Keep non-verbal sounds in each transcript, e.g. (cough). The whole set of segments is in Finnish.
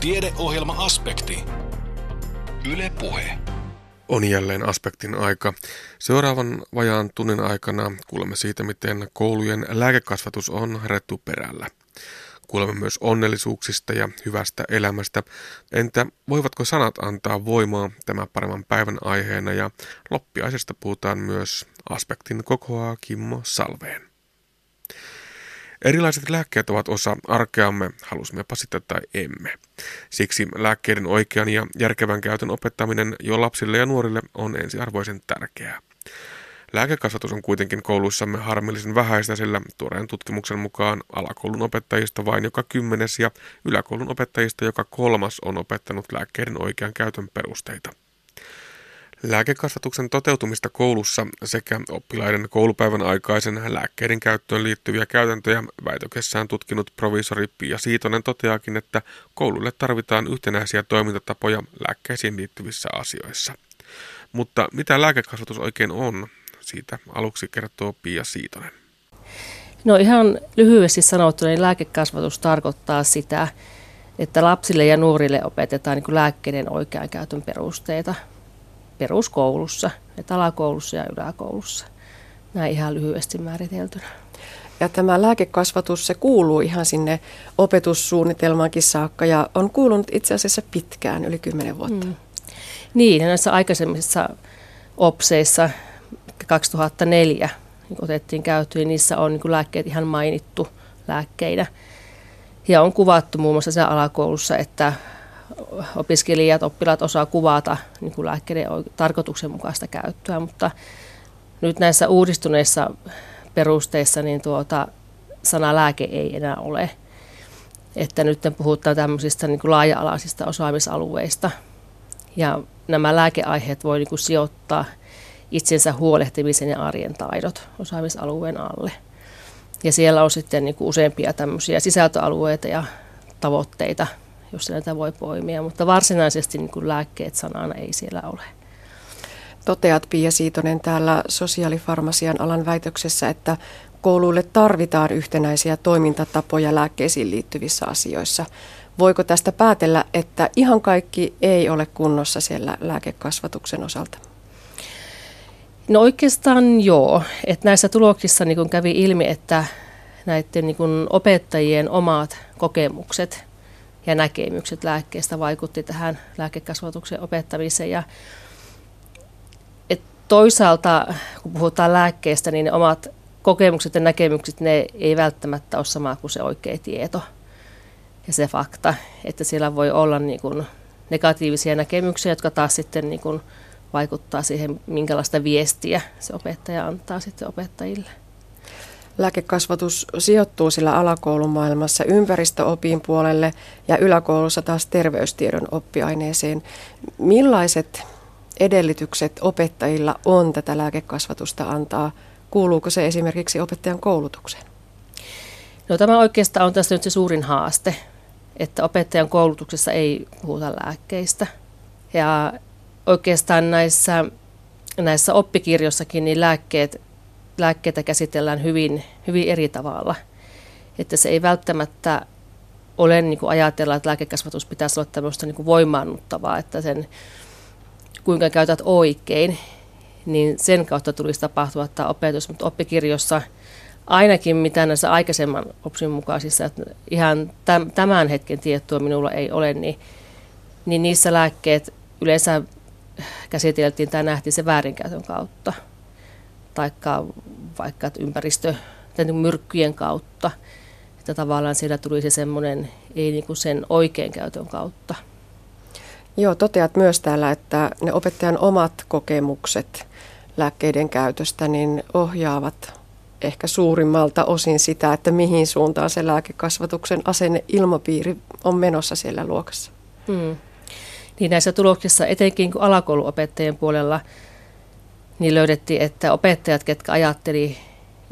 Tiedeohjelma-aspekti. Yle Puhe. On jälleen aspektin aika. Seuraavan vajaan tunnin aikana kuulemme siitä, miten koulujen lääkekasvatus on perällä. Kuulemme myös onnellisuuksista ja hyvästä elämästä. Entä voivatko sanat antaa voimaa tämän paremman päivän aiheena ja loppiaisesta puhutaan myös aspektin kokoaa Kimmo Salveen. Erilaiset lääkkeet ovat osa arkeamme, halusimmepa sitä tai emme. Siksi lääkkeiden oikean ja järkevän käytön opettaminen jo lapsille ja nuorille on ensiarvoisen tärkeää. Lääkekasvatus on kuitenkin kouluissamme harmillisen vähäistä, sillä tuoreen tutkimuksen mukaan alakoulun opettajista vain joka kymmenes ja yläkoulun opettajista joka kolmas on opettanut lääkkeiden oikean käytön perusteita. Lääkekasvatuksen toteutumista koulussa sekä oppilaiden koulupäivän aikaisen lääkkeiden käyttöön liittyviä käytäntöjä väitökessään tutkinut provisori Pia Siitonen toteakin, että koululle tarvitaan yhtenäisiä toimintatapoja lääkkeisiin liittyvissä asioissa. Mutta mitä lääkekasvatus oikein on? Siitä aluksi kertoo Pia Siitonen. No ihan lyhyesti sanottuna, niin lääkekasvatus tarkoittaa sitä, että lapsille ja nuorille opetetaan niin lääkkeiden oikean käytön perusteita – peruskoulussa, että alakoulussa ja yläkoulussa. Näin ihan lyhyesti määriteltynä. Ja tämä lääkekasvatus, se kuuluu ihan sinne opetussuunnitelmaankin saakka ja on kuulunut itse asiassa pitkään, yli kymmenen vuotta. Mm. Niin, ja näissä aikaisemmissa OPSeissa 2004 niin otettiin käyttöön, niin niissä on niin lääkkeet ihan mainittu lääkkeinä. Ja on kuvattu muun muassa siellä alakoulussa, että opiskelijat, oppilaat osaa kuvata niin kuin lääkkeiden tarkoituksenmukaista käyttöä, mutta nyt näissä uudistuneissa perusteissa niin tuota, sana lääke ei enää ole. Että nyt puhutaan tämmöisistä niin kuin laaja-alaisista osaamisalueista. Ja nämä lääkeaiheet voi niin kuin sijoittaa itsensä huolehtimisen ja arjen taidot osaamisalueen alle. Ja siellä on sitten niin kuin useampia tämmöisiä sisältöalueita ja tavoitteita, jos näitä voi poimia, mutta varsinaisesti niin kuin lääkkeet sanana ei siellä ole. Toteat Pia Siitonen täällä sosiaalifarmasian alan väitöksessä, että kouluille tarvitaan yhtenäisiä toimintatapoja lääkkeisiin liittyvissä asioissa. Voiko tästä päätellä, että ihan kaikki ei ole kunnossa siellä lääkekasvatuksen osalta? No oikeastaan joo. Että näissä tuloksissa niin kävi ilmi, että näiden niin opettajien omat kokemukset ja näkemykset lääkkeestä vaikutti tähän lääkekasvatuksen opettamiseen. Ja et toisaalta, kun puhutaan lääkkeestä, niin ne omat kokemukset ja näkemykset, ne ei välttämättä ole sama kuin se oikea tieto ja se fakta, että siellä voi olla niin kuin negatiivisia näkemyksiä, jotka taas sitten niin kuin vaikuttaa siihen, minkälaista viestiä se opettaja antaa sitten opettajille. Lääkekasvatus sijoittuu sillä alakoulumaailmassa ympäristöopin puolelle ja yläkoulussa taas terveystiedon oppiaineeseen. Millaiset edellytykset opettajilla on tätä lääkekasvatusta antaa? Kuuluuko se esimerkiksi opettajan koulutukseen? No tämä oikeastaan on tässä nyt se suurin haaste, että opettajan koulutuksessa ei puhuta lääkkeistä. Ja oikeastaan näissä, näissä oppikirjossakin niin lääkkeet lääkkeitä käsitellään hyvin, hyvin eri tavalla. Että se ei välttämättä ole niin kuin ajatella, että lääkekasvatus pitäisi olla tämmöistä niin kuin voimaannuttavaa, että sen kuinka käytät oikein, niin sen kautta tulisi tapahtua tämä opetus, mutta oppikirjossa ainakin mitä näissä aikaisemman opsin mukaisissa, että ihan tämän hetken tietoa minulla ei ole, niin, niin niissä lääkkeet yleensä käsiteltiin tai nähtiin se väärinkäytön kautta taikka vaikka ympäristö niin myrkkyjen kautta. Että tavallaan siellä tuli se semmoinen, ei niin kuin sen oikein käytön kautta. Joo, toteat myös täällä, että ne opettajan omat kokemukset lääkkeiden käytöstä niin ohjaavat ehkä suurimmalta osin sitä, että mihin suuntaan se lääkekasvatuksen asenne ilmapiiri on menossa siellä luokassa. Hmm. Niin näissä tuloksissa, etenkin kun alakouluopettajien puolella – niin löydettiin, että opettajat, ketkä ajatteli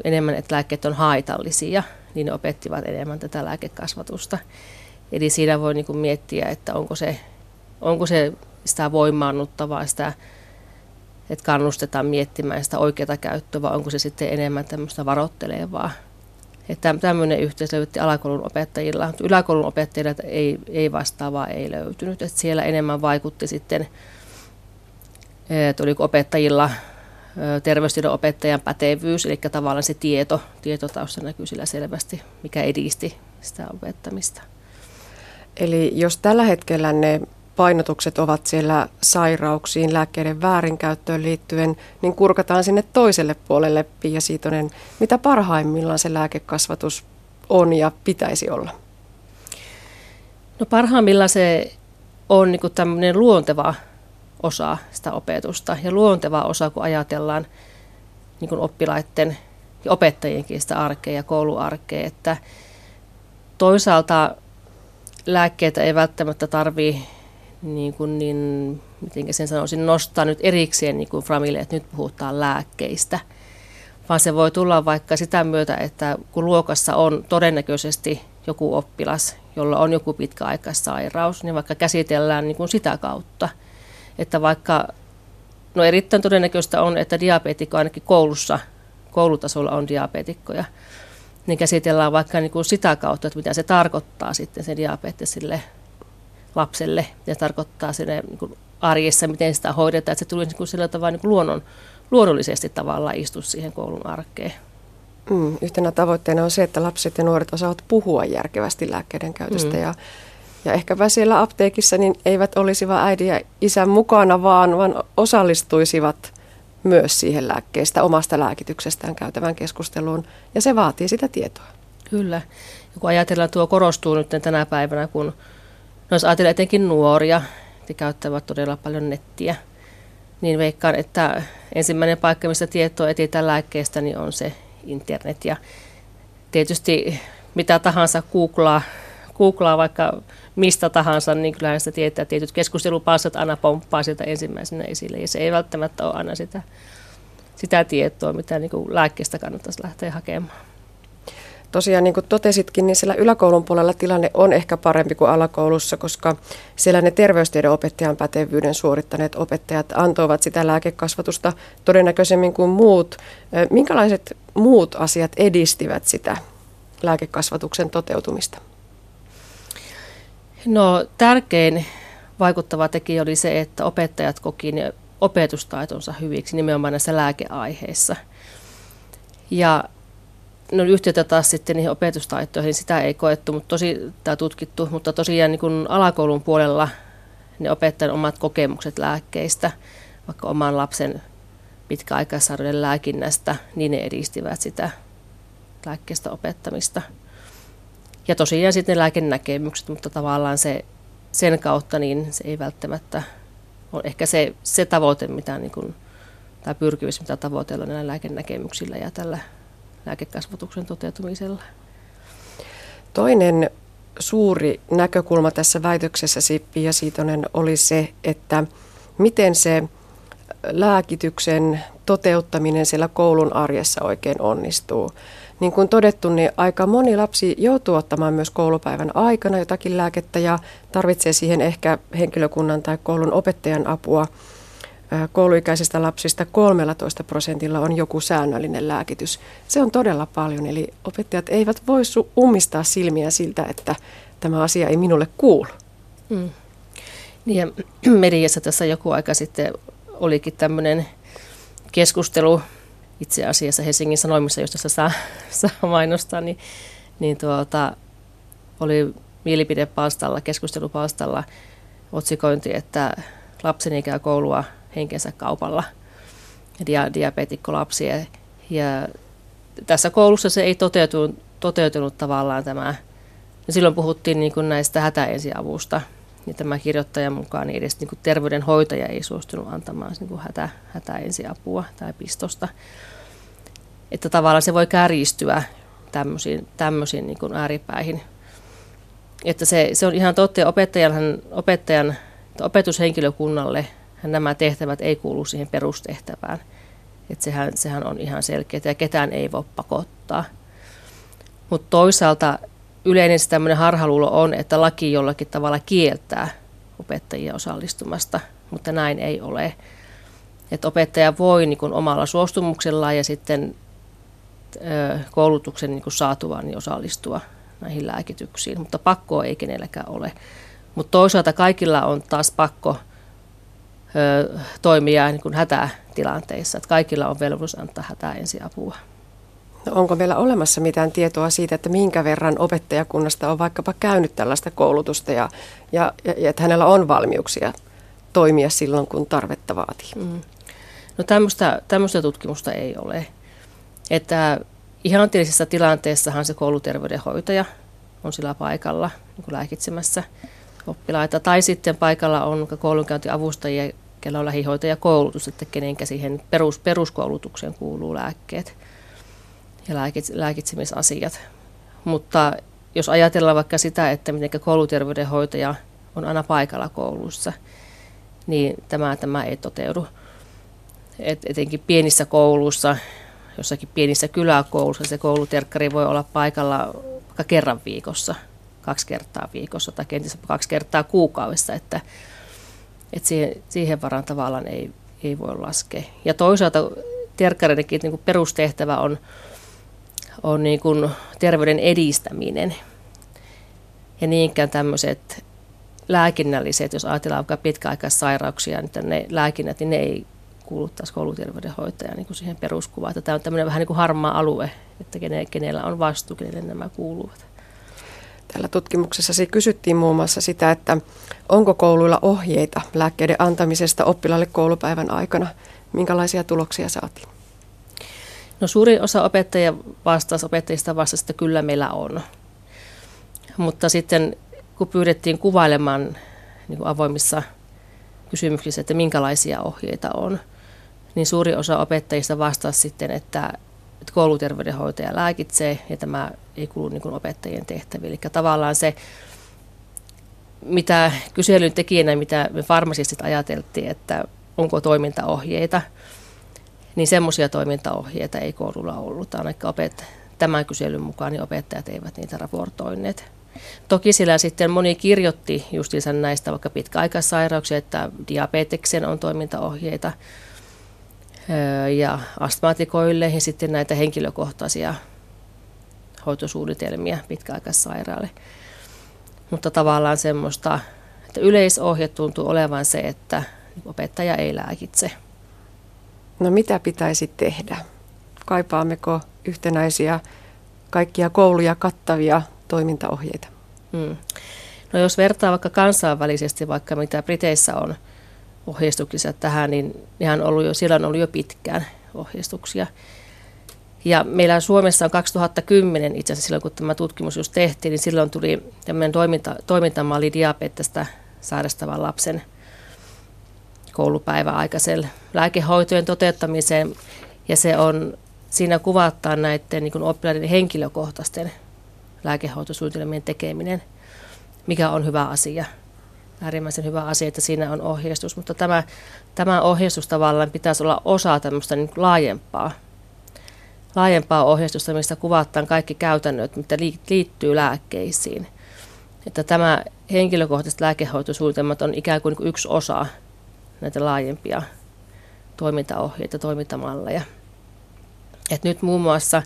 enemmän, että lääkkeet on haitallisia, niin ne opettivat enemmän tätä lääkekasvatusta. Eli siinä voi niin kuin miettiä, että onko se, onko se sitä voimaannuttavaa, sitä, että kannustetaan miettimään sitä oikeaa käyttöä, vai onko se sitten enemmän tämmöistä varottelevaa. Että tämmöinen yhteys löytyy alakoulun opettajilla, mutta yläkoulun opettajilla ei, ei vastaavaa ei löytynyt. Että siellä enemmän vaikutti sitten, että oliko opettajilla terveystiedon opettajan pätevyys, eli tavallaan se tieto, tietotausta näkyy sillä selvästi, mikä edisti sitä opettamista. Eli jos tällä hetkellä ne painotukset ovat siellä sairauksiin, lääkkeiden väärinkäyttöön liittyen, niin kurkataan sinne toiselle puolelle, Pia Siitonen. Mitä parhaimmillaan se lääkekasvatus on ja pitäisi olla? No parhaimmillaan se on niin tämmöinen luonteva osa sitä opetusta ja luonteva osa, kun ajatellaan niin kuin oppilaiden ja opettajienkin sitä arkea ja kouluarkea, että toisaalta lääkkeitä ei välttämättä tarvitse niin, kuin niin miten sen sanoisin, nostaa nyt erikseen niin kuin Framille, että nyt puhutaan lääkkeistä, vaan se voi tulla vaikka sitä myötä, että kun luokassa on todennäköisesti joku oppilas, jolla on joku pitkäaikaissairaus, niin vaikka käsitellään niin kuin sitä kautta, että vaikka, no erittäin todennäköistä on, että diabetikko ainakin koulussa, koulutasolla on diabetikkoja, niin käsitellään vaikka niin kuin sitä kautta, että mitä se tarkoittaa sitten se diabetesille lapselle ja tarkoittaa sinne niin kuin arjessa, miten sitä hoidetaan, että se tulisi niin sillä tavalla niin kuin luonnon, luonnollisesti tavallaan istua siihen koulun arkeen. Mm, yhtenä tavoitteena on se, että lapset ja nuoret osaavat puhua järkevästi lääkkeiden käytöstä mm. ja, ja ehkäpä siellä apteekissa niin eivät olisi vain äidin ja isän mukana, vaan, vaan osallistuisivat myös siihen lääkkeestä, omasta lääkityksestään käytävän keskusteluun ja se vaatii sitä tietoa. Kyllä. Ja kun ajatellaan, tuo korostuu nyt tänä päivänä, kun jos ajatellaan etenkin nuoria, ne käyttävät todella paljon nettiä, niin veikkaan, että ensimmäinen paikka, missä tietoa etsitään lääkkeestä, niin on se internet. Ja tietysti mitä tahansa googlaa, googlaa vaikka mistä tahansa, niin kyllähän sitä tietää, tietyt keskustelupalstat aina pomppaa sieltä ensimmäisenä esille, ja se ei välttämättä ole aina sitä, sitä tietoa, mitä niin kuin lääkkeestä kannattaisi lähteä hakemaan. Tosiaan niin kuin totesitkin, niin siellä yläkoulun puolella tilanne on ehkä parempi kuin alakoulussa, koska siellä ne terveystiedon opettajan pätevyyden suorittaneet opettajat antoivat sitä lääkekasvatusta todennäköisemmin kuin muut. Minkälaiset muut asiat edistivät sitä lääkekasvatuksen toteutumista? No tärkein vaikuttava tekijä oli se, että opettajat koki ne opetustaitonsa hyviksi nimenomaan näissä lääkeaiheissa. Ja no yhteyttä taas sitten niihin opetustaitoihin, sitä ei koettu, mutta tosi, tämä tutkittu, mutta tosiaan niin kuin alakoulun puolella ne opettajan omat kokemukset lääkkeistä, vaikka oman lapsen pitkäaikaissairauden lääkinnästä, niin ne edistivät sitä lääkkeestä opettamista. Ja tosiaan sitten ne lääkenäkemykset, mutta tavallaan se, sen kautta niin se ei välttämättä ole ehkä se, se tavoite, mitä niin kuin, tai pyrkimys, mitä tavoitellaan näillä lääkenäkemyksillä ja tällä lääkekasvatuksen toteutumisella. Toinen suuri näkökulma tässä väitöksessä Sippi ja Siitonen oli se, että miten se lääkityksen toteuttaminen siellä koulun arjessa oikein onnistuu. Niin kuin todettu, niin aika moni lapsi joutuu ottamaan myös koulupäivän aikana jotakin lääkettä ja tarvitsee siihen ehkä henkilökunnan tai koulun opettajan apua – kouluikäisistä lapsista 13 prosentilla on joku säännöllinen lääkitys. Se on todella paljon, eli opettajat eivät voi ummistaa silmiä siltä, että tämä asia ei minulle kuulu. Mm. Niin ja (clears throat) mediassa tässä joku aika sitten olikin tämmöinen keskustelu itse asiassa Helsingin Sanomissa, josta saa, (laughs) saa mainostaa, niin, niin tuota, oli mielipidepalstalla, keskustelupalstalla otsikointi, että lapseni käy koulua henkensä kaupalla dia, diabetikkolapsia. Ja tässä koulussa se ei toteutunut, toteutunut tavallaan tämä. Ja silloin puhuttiin niin kuin näistä hätäensiavusta. Ja tämä kirjoittajan mukaan niin edes niin kuin terveydenhoitaja ei suostunut antamaan niin kuin hätä, hätäensiapua tai pistosta. Että tavallaan se voi kärjistyä tämmöisiin, tämmöisiin niin kuin ääripäihin. Että se, se on ihan totta, opettajan, opettajan opetushenkilökunnalle nämä tehtävät ei kuulu siihen perustehtävään. Että sehän, sehän on ihan selkeää ja ketään ei voi pakottaa. Mutta toisaalta yleinen tämmöinen harhaluulo on, että laki jollakin tavalla kieltää opettajia osallistumasta, mutta näin ei ole. Että opettaja voi niin kuin omalla suostumuksellaan ja sitten koulutuksen niin saatuvaan niin osallistua näihin lääkityksiin, mutta pakkoa ei kenelläkään ole. Mutta toisaalta kaikilla on taas pakko toimia niin kuin hätätilanteissa, että kaikilla on velvollisuus antaa hätää ensiapua. Onko meillä olemassa mitään tietoa siitä, että minkä verran opettajakunnasta on vaikkapa käynyt tällaista koulutusta ja, ja, ja että hänellä on valmiuksia toimia silloin, kun tarvetta vaatii? Mm. No tämmöistä, tämmöistä tutkimusta ei ole. Että ihanteellisessa tilanteessahan se kouluterveydenhoitaja on sillä paikalla niin kuin lääkitsemässä oppilaita. Tai sitten paikalla on koulunkäyntiavustajia, kello on lähihoitajakoulutus, että kenenkä siihen perus, peruskoulutukseen kuuluu lääkkeet ja lääkitsemisasiat. Mutta jos ajatellaan vaikka sitä, että miten kouluterveydenhoitaja on aina paikalla koulussa, niin tämä, tämä ei toteudu. Et etenkin pienissä kouluissa, jossakin pienissä kyläkoulussa se kouluterkkari voi olla paikalla vaikka kerran viikossa, kaksi kertaa viikossa tai kenties kaksi kertaa kuukaudessa, että, että siihen, siihen varan tavallaan ei, ei voi laskea. Ja toisaalta terkkareidenkin niin perustehtävä on on niin kuin terveyden edistäminen. Ja niinkään tämmöiset lääkinnälliset, jos ajatellaan vaikka pitkäaikaissairauksia, niin ne lääkinnät, niin ne ei kuulu taas kouluterveydenhoitajan niin kuin siihen peruskuvaan. Tämä on tämmöinen vähän niin kuin harmaa alue, että kenellä on vastuu, kenelle nämä kuuluvat. Tällä tutkimuksessa kysyttiin muun muassa sitä, että onko kouluilla ohjeita lääkkeiden antamisesta oppilaille koulupäivän aikana. Minkälaisia tuloksia saatiin? No suuri osa opettajia vastasi, opettajista vastasi, että kyllä meillä on. Mutta sitten kun pyydettiin kuvailemaan niin avoimissa kysymyksissä, että minkälaisia ohjeita on, niin suuri osa opettajista vastasi sitten, että, että kouluterveydenhoitaja lääkitsee ja tämä ei kuulu niin opettajien tehtäviin. Eli tavallaan se, mitä kyselyn tekijänä, mitä me farmasistit ajateltiin, että onko toimintaohjeita – niin semmoisia toimintaohjeita ei koululla ollut. Ainakin opet- tämän kyselyn mukaan niin opettajat eivät niitä raportoineet. Toki sillä sitten moni kirjoitti justiinsa näistä vaikka pitkäaikaissairauksia, että diabeteksen on toimintaohjeita ja astmaatikoille ja sitten näitä henkilökohtaisia hoitosuunnitelmia pitkäaikaissairaalle. Mutta tavallaan semmoista, että yleisohje tuntuu olevan se, että opettaja ei lääkitse. No mitä pitäisi tehdä? Kaipaammeko yhtenäisiä kaikkia kouluja kattavia toimintaohjeita? Hmm. No jos vertaa vaikka kansainvälisesti, vaikka mitä Briteissä on ohjeistuksissa tähän, niin ihan ollut jo, siellä on ollut jo pitkään ohjeistuksia. Ja meillä Suomessa on 2010 itse asiassa silloin, kun tämä tutkimus just tehtiin, niin silloin tuli tämmöinen toiminta, toimintamalli diabetesta sairastavan lapsen – koulupäiväaikaiselle lääkehoitojen toteuttamiseen. Ja se on, siinä kuvataan näiden niin oppilaiden henkilökohtaisten lääkehoitosuunnitelmien tekeminen, mikä on hyvä asia. Äärimmäisen hyvä asia, että siinä on ohjeistus, mutta tämä, tämä ohjeistus tavallaan pitäisi olla osa tämmöistä niin laajempaa, laajempaa ohjeistusta, mistä kuvataan kaikki käytännöt, mitä liittyy lääkkeisiin. Että tämä henkilökohtaiset lääkehoitosuunnitelmat on ikään kuin yksi osa näitä laajempia toimintaohjeita, toimintamalleja. Et nyt muun muassa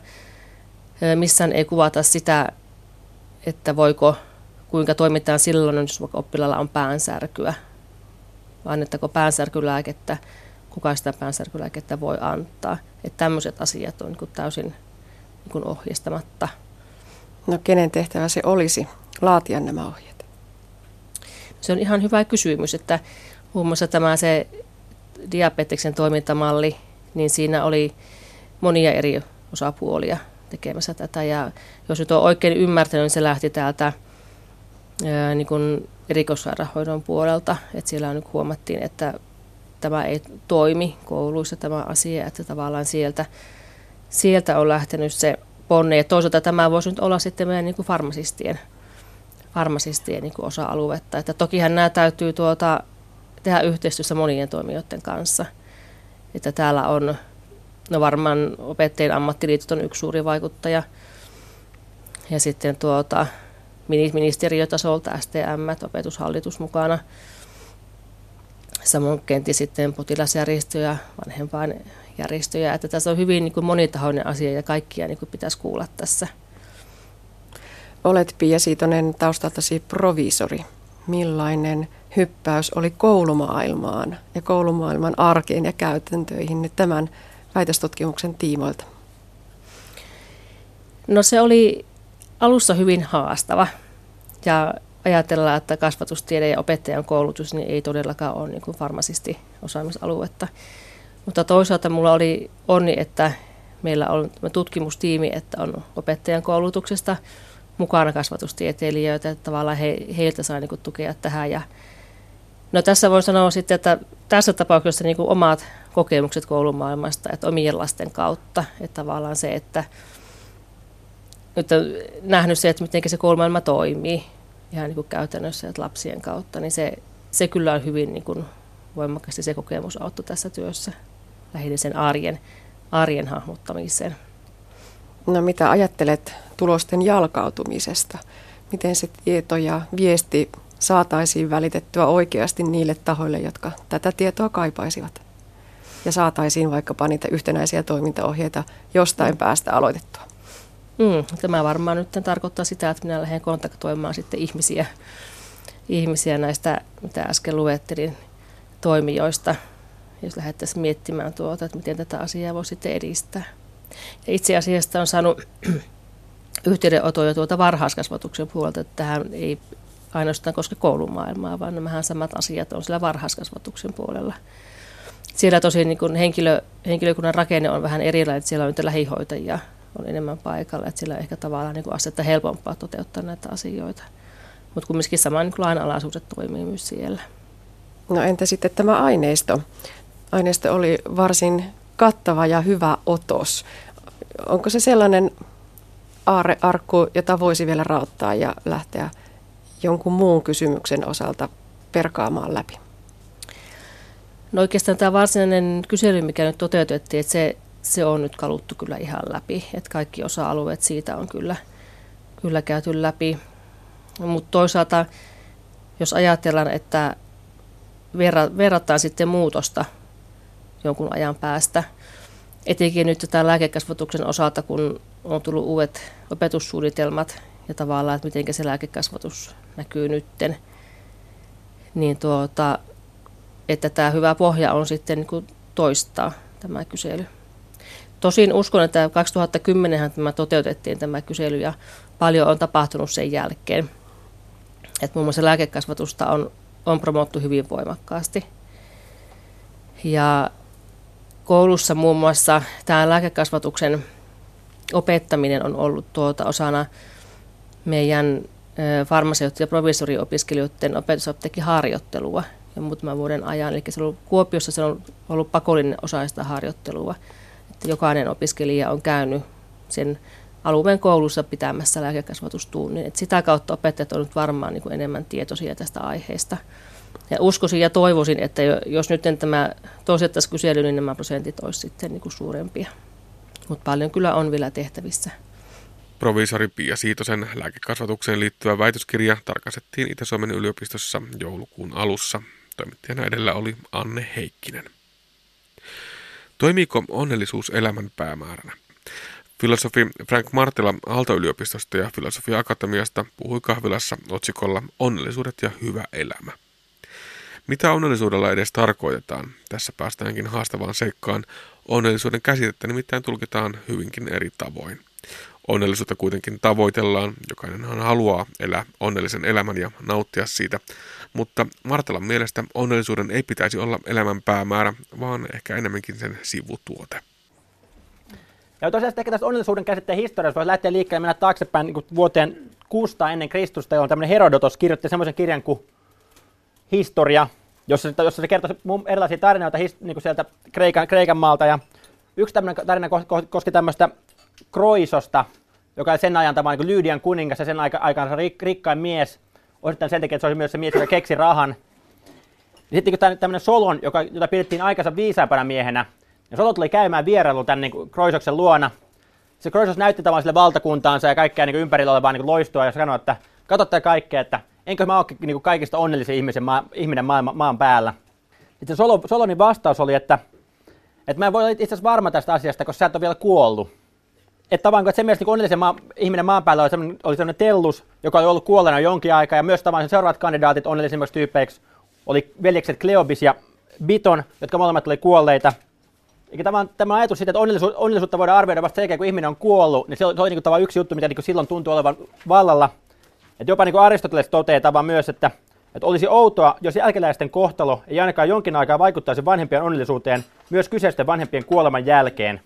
missään ei kuvata sitä, että voiko, kuinka toimitaan silloin, jos oppilaalla on päänsärkyä, vaan että kun päänsärkylääkettä, kuka sitä päänsärkylääkettä voi antaa. Että tämmöiset asiat on niin täysin niin ohjeistamatta. No kenen tehtävä se olisi laatia nämä ohjeet? Se on ihan hyvä kysymys, että muun muassa tämä se diabeteksen toimintamalli, niin siinä oli monia eri osapuolia tekemässä tätä. Ja jos nyt on oikein ymmärtänyt, niin se lähti täältä ää, niin kuin erikoissairaanhoidon puolelta. Että siellä nyt huomattiin, että tämä ei toimi kouluissa tämä asia, että tavallaan sieltä, sieltä on lähtenyt se ponne. Ja toisaalta tämä voisi nyt olla sitten meidän niin kuin farmasistien, farmasistien niin kuin osa-aluetta. Että tokihan nämä täytyy tuota tehdä yhteistyössä monien toimijoiden kanssa. Että täällä on, no varmaan opettajien ammattiliitot on yksi suuri vaikuttaja. Ja sitten tuota, ministeriötasolta STM, opetushallitus mukana. Samoin kenties sitten potilasjärjestö ja vanhempain järjestöjä. Että tässä on hyvin niin kuin monitahoinen asia ja kaikkia niin kuin pitäisi kuulla tässä. Olet Pia Siitonen taustaltasi proviisori. Millainen hyppäys oli koulumaailmaan ja koulumaailman arkeen ja käytäntöihin nyt tämän väitöstutkimuksen tiimoilta? No se oli alussa hyvin haastava ja ajatellaan, että kasvatustiede ja opettajan koulutus niin ei todellakaan ole niin kuin farmasisti osaamisaluetta. Mutta toisaalta mulla oli onni, että meillä on tutkimustiimi, että on opettajan koulutuksesta mukana kasvatustieteilijöitä, että tavallaan he, heiltä saa niin tukea tähän. Ja no tässä voin sanoa sitten, että tässä tapauksessa niin kuin omat kokemukset koulumaailmasta, että omien lasten kautta, että tavallaan se, että nyt on nähnyt se, että miten se koulumaailma toimii ihan niin kuin käytännössä, että lapsien kautta, niin se, se kyllä on hyvin niin kuin voimakkaasti se kokemus auttoi tässä työssä lähinnä sen arjen, arjen hahmottamiseen. No mitä ajattelet tulosten jalkautumisesta? Miten se tieto ja viesti saataisiin välitettyä oikeasti niille tahoille, jotka tätä tietoa kaipaisivat? Ja saataisiin vaikkapa niitä yhtenäisiä toimintaohjeita jostain päästä aloitettua? Mm, tämä varmaan nyt tarkoittaa sitä, että minä lähden kontaktoimaan sitten ihmisiä, ihmisiä näistä, mitä äsken luettelin, toimijoista, jos lähdettäisiin miettimään tuota, että miten tätä asiaa voi sitten edistää. Ja itse asiassa on saanut (clears throat) yhteydenotoja tuota varhaiskasvatuksen puolelta, että tähän ei ainoastaan koske koulumaailmaa, vaan nämähän samat asiat on siellä varhaiskasvatuksen puolella. Siellä tosi niin kun henkilö, henkilökunnan rakenne on vähän erilainen, että siellä on nyt lähihoitajia on enemmän paikalla, että siellä on ehkä tavallaan niin asetta helpompaa toteuttaa näitä asioita. Mutta kumminkin sama niin lainalaisuudet toimii myös siellä. No entä sitten tämä aineisto? Aineisto oli varsin kattava ja hyvä otos. Onko se sellainen aarrearkku, jota voisi vielä rauttaa ja lähteä jonkun muun kysymyksen osalta perkaamaan läpi? No oikeastaan tämä varsinainen kysely, mikä nyt toteutettiin, että se, se on nyt kaluttu kyllä ihan läpi. Että kaikki osa-alueet siitä on kyllä, kyllä käyty läpi. Mutta toisaalta, jos ajatellaan, että verra, verrataan sitten muutosta jonkun ajan päästä. Etenkin nyt tämän lääkekasvatuksen osalta, kun on tullut uudet opetussuunnitelmat ja tavallaan, että miten se lääkekasvatus näkyy nytten, niin tuota, että tämä hyvä pohja on sitten niin kuin toistaa tämä kysely. Tosin uskon, että 2010 tämä toteutettiin tämä kysely ja paljon on tapahtunut sen jälkeen. Että muun muassa lääkekasvatusta on, on promottu hyvin voimakkaasti. Ja koulussa muun muassa tämä lääkekasvatuksen opettaminen on ollut tuota osana meidän farmaseutti- ja provisoriopiskelijoiden opetusapteekkiharjoittelua jo muutaman vuoden ajan. Eli se on ollut, Kuopiossa se on ollut pakollinen osa sitä harjoittelua. Että jokainen opiskelija on käynyt sen alueen koulussa pitämässä lääkekasvatustunnin. Et sitä kautta opettajat nyt varmaan niin kuin enemmän tietoisia tästä aiheesta. Ja uskoisin ja toivoisin, että jos nyt tämä tosiattaisi kysely, niin nämä prosentit olisi sitten niin kuin suurempia. Mutta paljon kyllä on vielä tehtävissä. Proviisori Pia Siitosen lääkekasvatukseen liittyvä väitöskirja tarkastettiin Itä-Suomen yliopistossa joulukuun alussa. Toimittajana edellä oli Anne Heikkinen. Toimiiko onnellisuus elämän päämääränä? Filosofi Frank Martela Aalto-yliopistosta ja Filosofia Akatemiasta puhui kahvilassa otsikolla Onnellisuudet ja hyvä elämä. Mitä onnellisuudella edes tarkoitetaan? Tässä päästäänkin haastavaan seikkaan. Onnellisuuden käsitettä nimittäin tulkitaan hyvinkin eri tavoin. Onnellisuutta kuitenkin tavoitellaan, jokainenhan haluaa elää onnellisen elämän ja nauttia siitä, mutta Martelan mielestä onnellisuuden ei pitäisi olla elämän päämäärä, vaan ehkä enemmänkin sen sivutuote. Ja tosiaan ehkä tästä onnellisuuden käsitteen historiassa voisi lähteä liikkeelle mennä taaksepäin niin vuoteen 600 ennen Kristusta, jolloin tämmöinen Herodotos kirjoitti semmoisen kirjan kuin historia, jossa, jossa se kertoo erilaisia tarinoita niin kuin sieltä Kreikan, Kreikan maalta. Ja yksi tämmöinen tarina koski tämmöistä Kroisosta, joka oli sen ajan tavallaan niin Lyydian kuningas ja sen aika, aikansa rik, rikkain mies. Osittain sen takia, että se oli myös se mies, joka keksi rahan. Ja sitten kun tämmöinen Solon, joka, jota pidettiin aikansa viisaampana miehenä, ja Solon tuli käymään vierailu tämän niin Kroisoksen luona. Se Kroisos näytti tavallaan sille valtakuntaansa ja kaikkea niin ympärillä olevaa niin loistua ja sanoi, että katsotte kaikkea, että enkö mä ole niin kaikista onnellisin ihmisen, maa, ihminen maailma, maan päällä. Sitten Solo, Solonin vastaus oli, että, että mä en voi olla itse asiassa varma tästä asiasta, koska sä et ole vielä kuollut. Että tavallaan, että sen mielestä niin onnellisen maa, ihminen maan päällä oli sellainen, oli sellainen tellus, joka oli ollut kuolleena jonkin aikaa, ja myös tavallaan seuraavat kandidaatit onnellisimmiksi tyypeiksi oli veljekset Kleobis ja Biton, jotka molemmat oli kuolleita. Eikä tämä, tämä ajatus siitä, että onnellisu, onnellisuutta voidaan arvioida vasta sen jälkeen, kun ihminen on kuollut, niin se oli, se oli niin kuin yksi juttu, mitä niin kuin silloin tuntuu olevan vallalla. Et jopa niin kuin Aristoteles toteaa tavan myös, että, että olisi outoa, jos jälkeläisten kohtalo ei ainakaan jonkin aikaa vaikuttaisi vanhempien onnellisuuteen myös kyseisten vanhempien kuoleman jälkeen.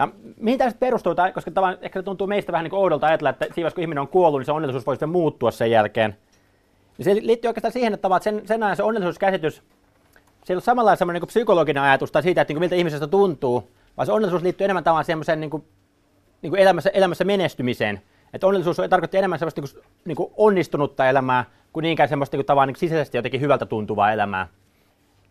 Ja mihin tämä sitten perustuu, tai, koska tavan, ehkä se tuntuu meistä vähän niin kuin oudolta ajatella, että siinä kun ihminen on kuollut, niin se onnellisuus voisi muuttua sen jälkeen. Ja se liittyy oikeastaan siihen, että sen, sen ajan se onnellisuuskäsitys se ei ole samalla semmoinen niin psykologinen ajatus tai siitä, että niin miltä ihmisestä tuntuu, vaan se onnellisuus liittyy enemmän tavallaan semmoiseen niin kuin, niin kuin elämässä, elämässä menestymiseen. Että onnellisuus tarkoittaa enemmän semmoista niin kuin, niin kuin onnistunutta elämää kuin niinkään semmoista niin kuin, tavallaan niin sisäisesti jotenkin hyvältä tuntuvaa elämää.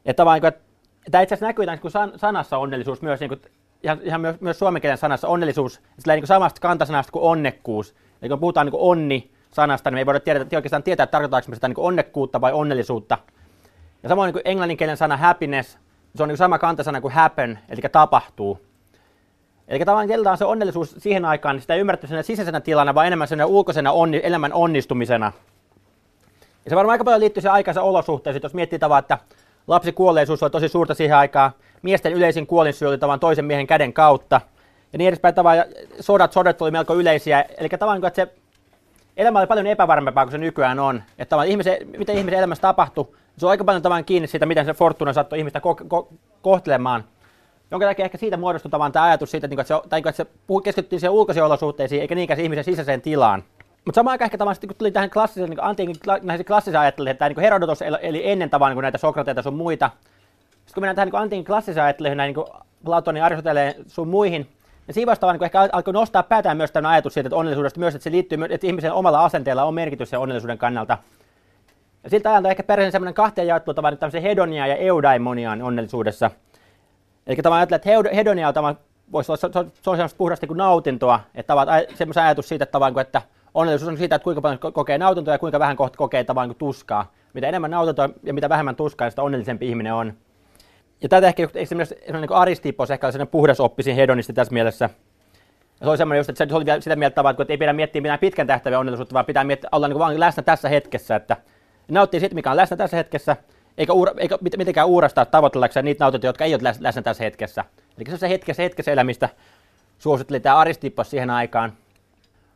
Että tavallaan, niin kuin, että tämä itse asiassa näkyy tämän niin sanassa onnellisuus myös, niin kuin, ihan, ihan myös, myös suomen kielen sanassa onnellisuus, sillä niin samasta kantasanasta kuin onnekkuus. Eli kun puhutaan niin onni sanasta, niin me ei voida tiedä, oikeastaan tietää, että tarkoitaanko me sitä niin onnekkuutta vai onnellisuutta. Ja samoin niin englanninkielen sana happiness, se on niin sama kantasana kuin happen, eli tapahtuu. Eli tavallaan se onnellisuus siihen aikaan, niin sitä ei ymmärretty sen sisäisenä tilana, vaan enemmän sen ulkoisena onni, elämän onnistumisena. Ja se varmaan aika paljon liittyy siihen aikaisen olosuhteisiin, jos miettii tavallaan, että lapsikuolleisuus oli tosi suurta siihen aikaan, miesten yleisin kuolinsyy oli tavallaan toisen miehen käden kautta, ja niin edespäin tavallaan sodat, sodat oli melko yleisiä, eli tavallaan että se elämä oli paljon epävarmempaa kuin se nykyään on, että tavallaan ihmisen, mitä ihmisen elämässä tapahtui, se on aika paljon tavan kiinni siitä, miten se fortuna saattoi ihmistä ko- ko- kohtelemaan. Jonka takia ehkä siitä muodostui tavan tämä ajatus siitä, että se, tai että se keskittyi siihen ulkoisiin olosuhteisiin, eikä niinkään ihmisen sisäiseen tilaan. Mutta samaan aikaan ehkä tavallaan kun tuli tähän klassiseen, niin antiikin näihin klassiseen ajatteluun, että niin Herodotos eli ennen tavan niin näitä Sokrateita sun muita. Sitten kun mennään tähän niin antiikin klassiseen ajatteluun, näin niin Platonin, Aristoteleen sun muihin, ja siinä vasta niin ehkä alkoi nostaa päätään myös tämä ajatus siitä, että onnellisuudesta myös, että se liittyy, että ihmisen omalla asenteella on merkitys sen onnellisuuden kannalta. Ja siltä ajalta ehkä perheen semmoinen kahteen jaottelutavan tämmöisen hedonia ja eudaimoniaan onnellisuudessa. Eli tavallaan ajattelee, että hedonia on tämä, voisi olla, se, se, on kuin nautintoa, että semmoisen ajatus siitä, että, että onnellisuus on siitä, että kuinka paljon kokee nautintoa ja kuinka vähän kokee tavallaan tuskaa. Mitä enemmän nautintoa ja mitä vähemmän tuskaa, niin sitä onnellisempi ihminen on. Ja tätä ehkä esimerkiksi niin Aristippos ehkä sellainen puhdasoppisin hedonisti tässä mielessä. Ja se oli semmoinen just, että se oli sitä mieltä että ei pidä miettiä mitään pitkän tähtäimen onnellisuutta, vaan pitää miettiä, olla niin vaan läsnä tässä hetkessä, että nauttii siitä, mikä on läsnä tässä hetkessä, eikä, uura, eikä mitenkään uurastaa tavoitellakseen niitä nautintoja, jotka ei ole läsnä tässä hetkessä. Eli se hetkessä, hetkessä elämistä suositteli tämä Aristippos siihen aikaan.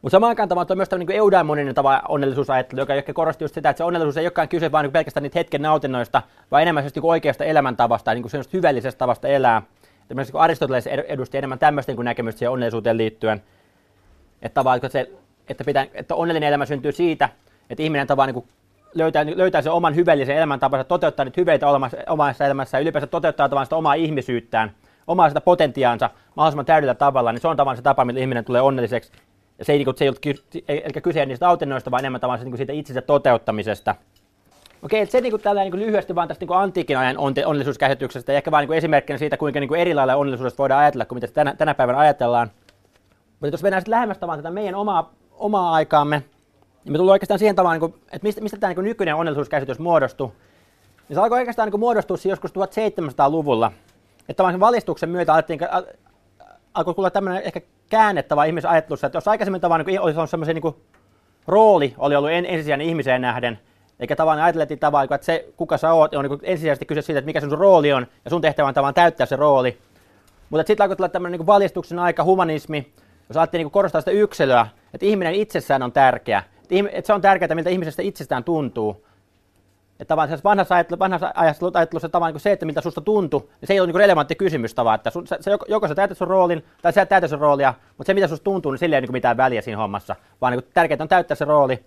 Mutta samaan aikaan on myös niin eudaimoninen tava onnellisuusajattelu, joka ehkä korosti just sitä, että se onnellisuus ei olekaan kyse vain niin pelkästään niitä hetken nautinnoista, vaan enemmän niin oikeasta elämäntavasta niin kuin hyvällisestä tavasta elää. Esimerkiksi Aristoteles edusti enemmän tämmöistä niin näkemystä siihen onnellisuuteen liittyen. Että, tavallaan, että, se, että, pitää, että onnellinen elämä syntyy siitä, että ihminen tavallaan niin löytää, löytää sen oman hyvällisen elämäntapansa, toteuttaa niitä hyveitä omassa elämässä ja ylipäänsä toteuttaa tavallaan sitä omaa ihmisyyttään, omaa sitä potentiaansa mahdollisimman täydellä tavalla, niin se on tavallaan se tapa, millä ihminen tulee onnelliseksi. Se ei, niin se ei ollut eikä kyse niistä autennoista, vaan enemmän tavallaan niin siitä itsensä toteuttamisesta. Okei, että se niin kuin, tällä niin kuin lyhyesti vaan tästä niin kuin antiikin ajan onnellisuuskäsityksestä ja ehkä vain niin esimerkkinä siitä, kuinka niin kuin eri lailla onnellisuudesta voidaan ajatella kuin mitä tänä, tänä päivänä ajatellaan. Mutta jos mennään sitten lähemmästä vaan tätä meidän omaa, omaa aikaamme, niin me tullaan oikeastaan siihen tavallaan, niin että mistä, mistä tämä niin nykyinen onnellisuuskäsitys muodostui. Niin se alkoi oikeastaan niin muodostua joskus 1700-luvulla. Että tavallaan valistuksen myötä alettiin, alkoi tulla tämmöinen ehkä käännettävä ihmisen ajattelussa, että jos aikaisemmin tavallaan niin olisi ollut semmoisen niin rooli oli ollut en, ensisijainen ihmiseen nähden, eikä tavallaan ajateltiin tavallaan, että se kuka sä oot, on niin ensisijaisesti kyse siitä, että mikä sun rooli on, ja sun tehtävä on tavallaan täyttää se rooli. Mutta sitten alkoi tulla tämmöinen niin valistuksen aika, humanismi, jos alettiin niin korostaa sitä yksilöä, että ihminen itsessään on tärkeä, että se on tärkeää, miltä ihmisestä itsestään tuntuu. Että tavallaan vanhassa, ajattelu, vanhassa ajattelussa tavallaan niin se, että miltä susta tuntuu, niin se ei ole niin relevantti kysymys tavallaan, että sun, se, joko sä täytät sun roolin, tai sä et täytä sun roolia, mutta se, mitä susta tuntuu, niin sillä ei ole niin mitään väliä siinä hommassa, vaan niin tärkeää on täyttää se rooli.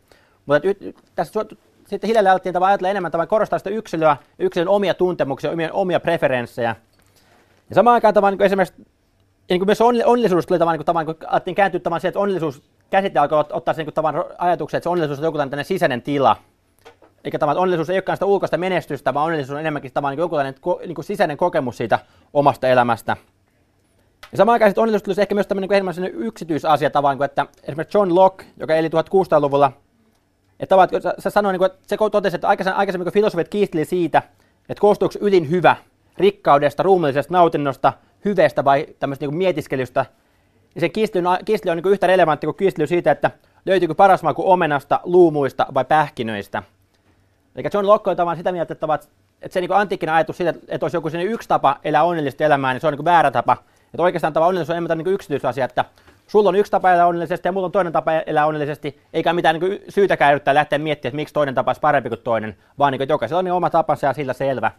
Mutta y, tässä sitten hiljalleen alettiin tavallaan ajatella enemmän tavallaan korostaa sitä yksilöä, yksilön omia tuntemuksia, omia, omia preferenssejä. Ja samaan aikaan tavallaan niin esimerkiksi niin kuin myös onnellisuus tuli tavallaan, niin kun alettiin kääntyä tavallaan siihen, että onnellisuus käsite alkoi ottaa sen niin ajatuksen, että se onnellisuus on joku tämmöinen sisäinen tila. Eikä tavallaan onnellisuus ei olekaan sitä ulkoista menestystä, vaan onnellisuus on enemmänkin tavallaan niin joku tämmöinen niin kuin sisäinen kokemus siitä omasta elämästä. Ja samaan aikaan onnellisuus tulisi ehkä myös tämmöinen niin enemmän yksityisasia tavallaan, että esimerkiksi John Locke, joka eli 1600-luvulla, että tavallaan, että se sanoi, niin kuin, että se totesi, että aikaisemmin, aikaisemmin kun filosofit kiisteli siitä, että koostuuko ylin hyvä, rikkaudesta, ruumiillisesta nautinnosta, hyveestä vai tämmöistä niin mietiskelystä, niin se kiistely, kiistely on niin yhtä relevantti kuin kiistely siitä, että löytyykö paras maku omenasta, luumuista vai pähkinöistä. Eli John Locke on tavallaan sitä mieltä, että, että se niin antiikkinen ajatus siitä, että olisi joku yksi tapa elää onnellista elämää, niin se on niin väärä tapa. Että oikeastaan tämä onnellisuus on enemmän niin yksityisasia, että sulla on yksi tapa elää onnellisesti ja mulla on toinen tapa elää onnellisesti, eikä mitään niin syytäkään yrittää lähteä miettimään, että miksi toinen tapa olisi parempi kuin toinen, vaan niin kuin, jokaisella on niin oma tapansa ja sillä selvä.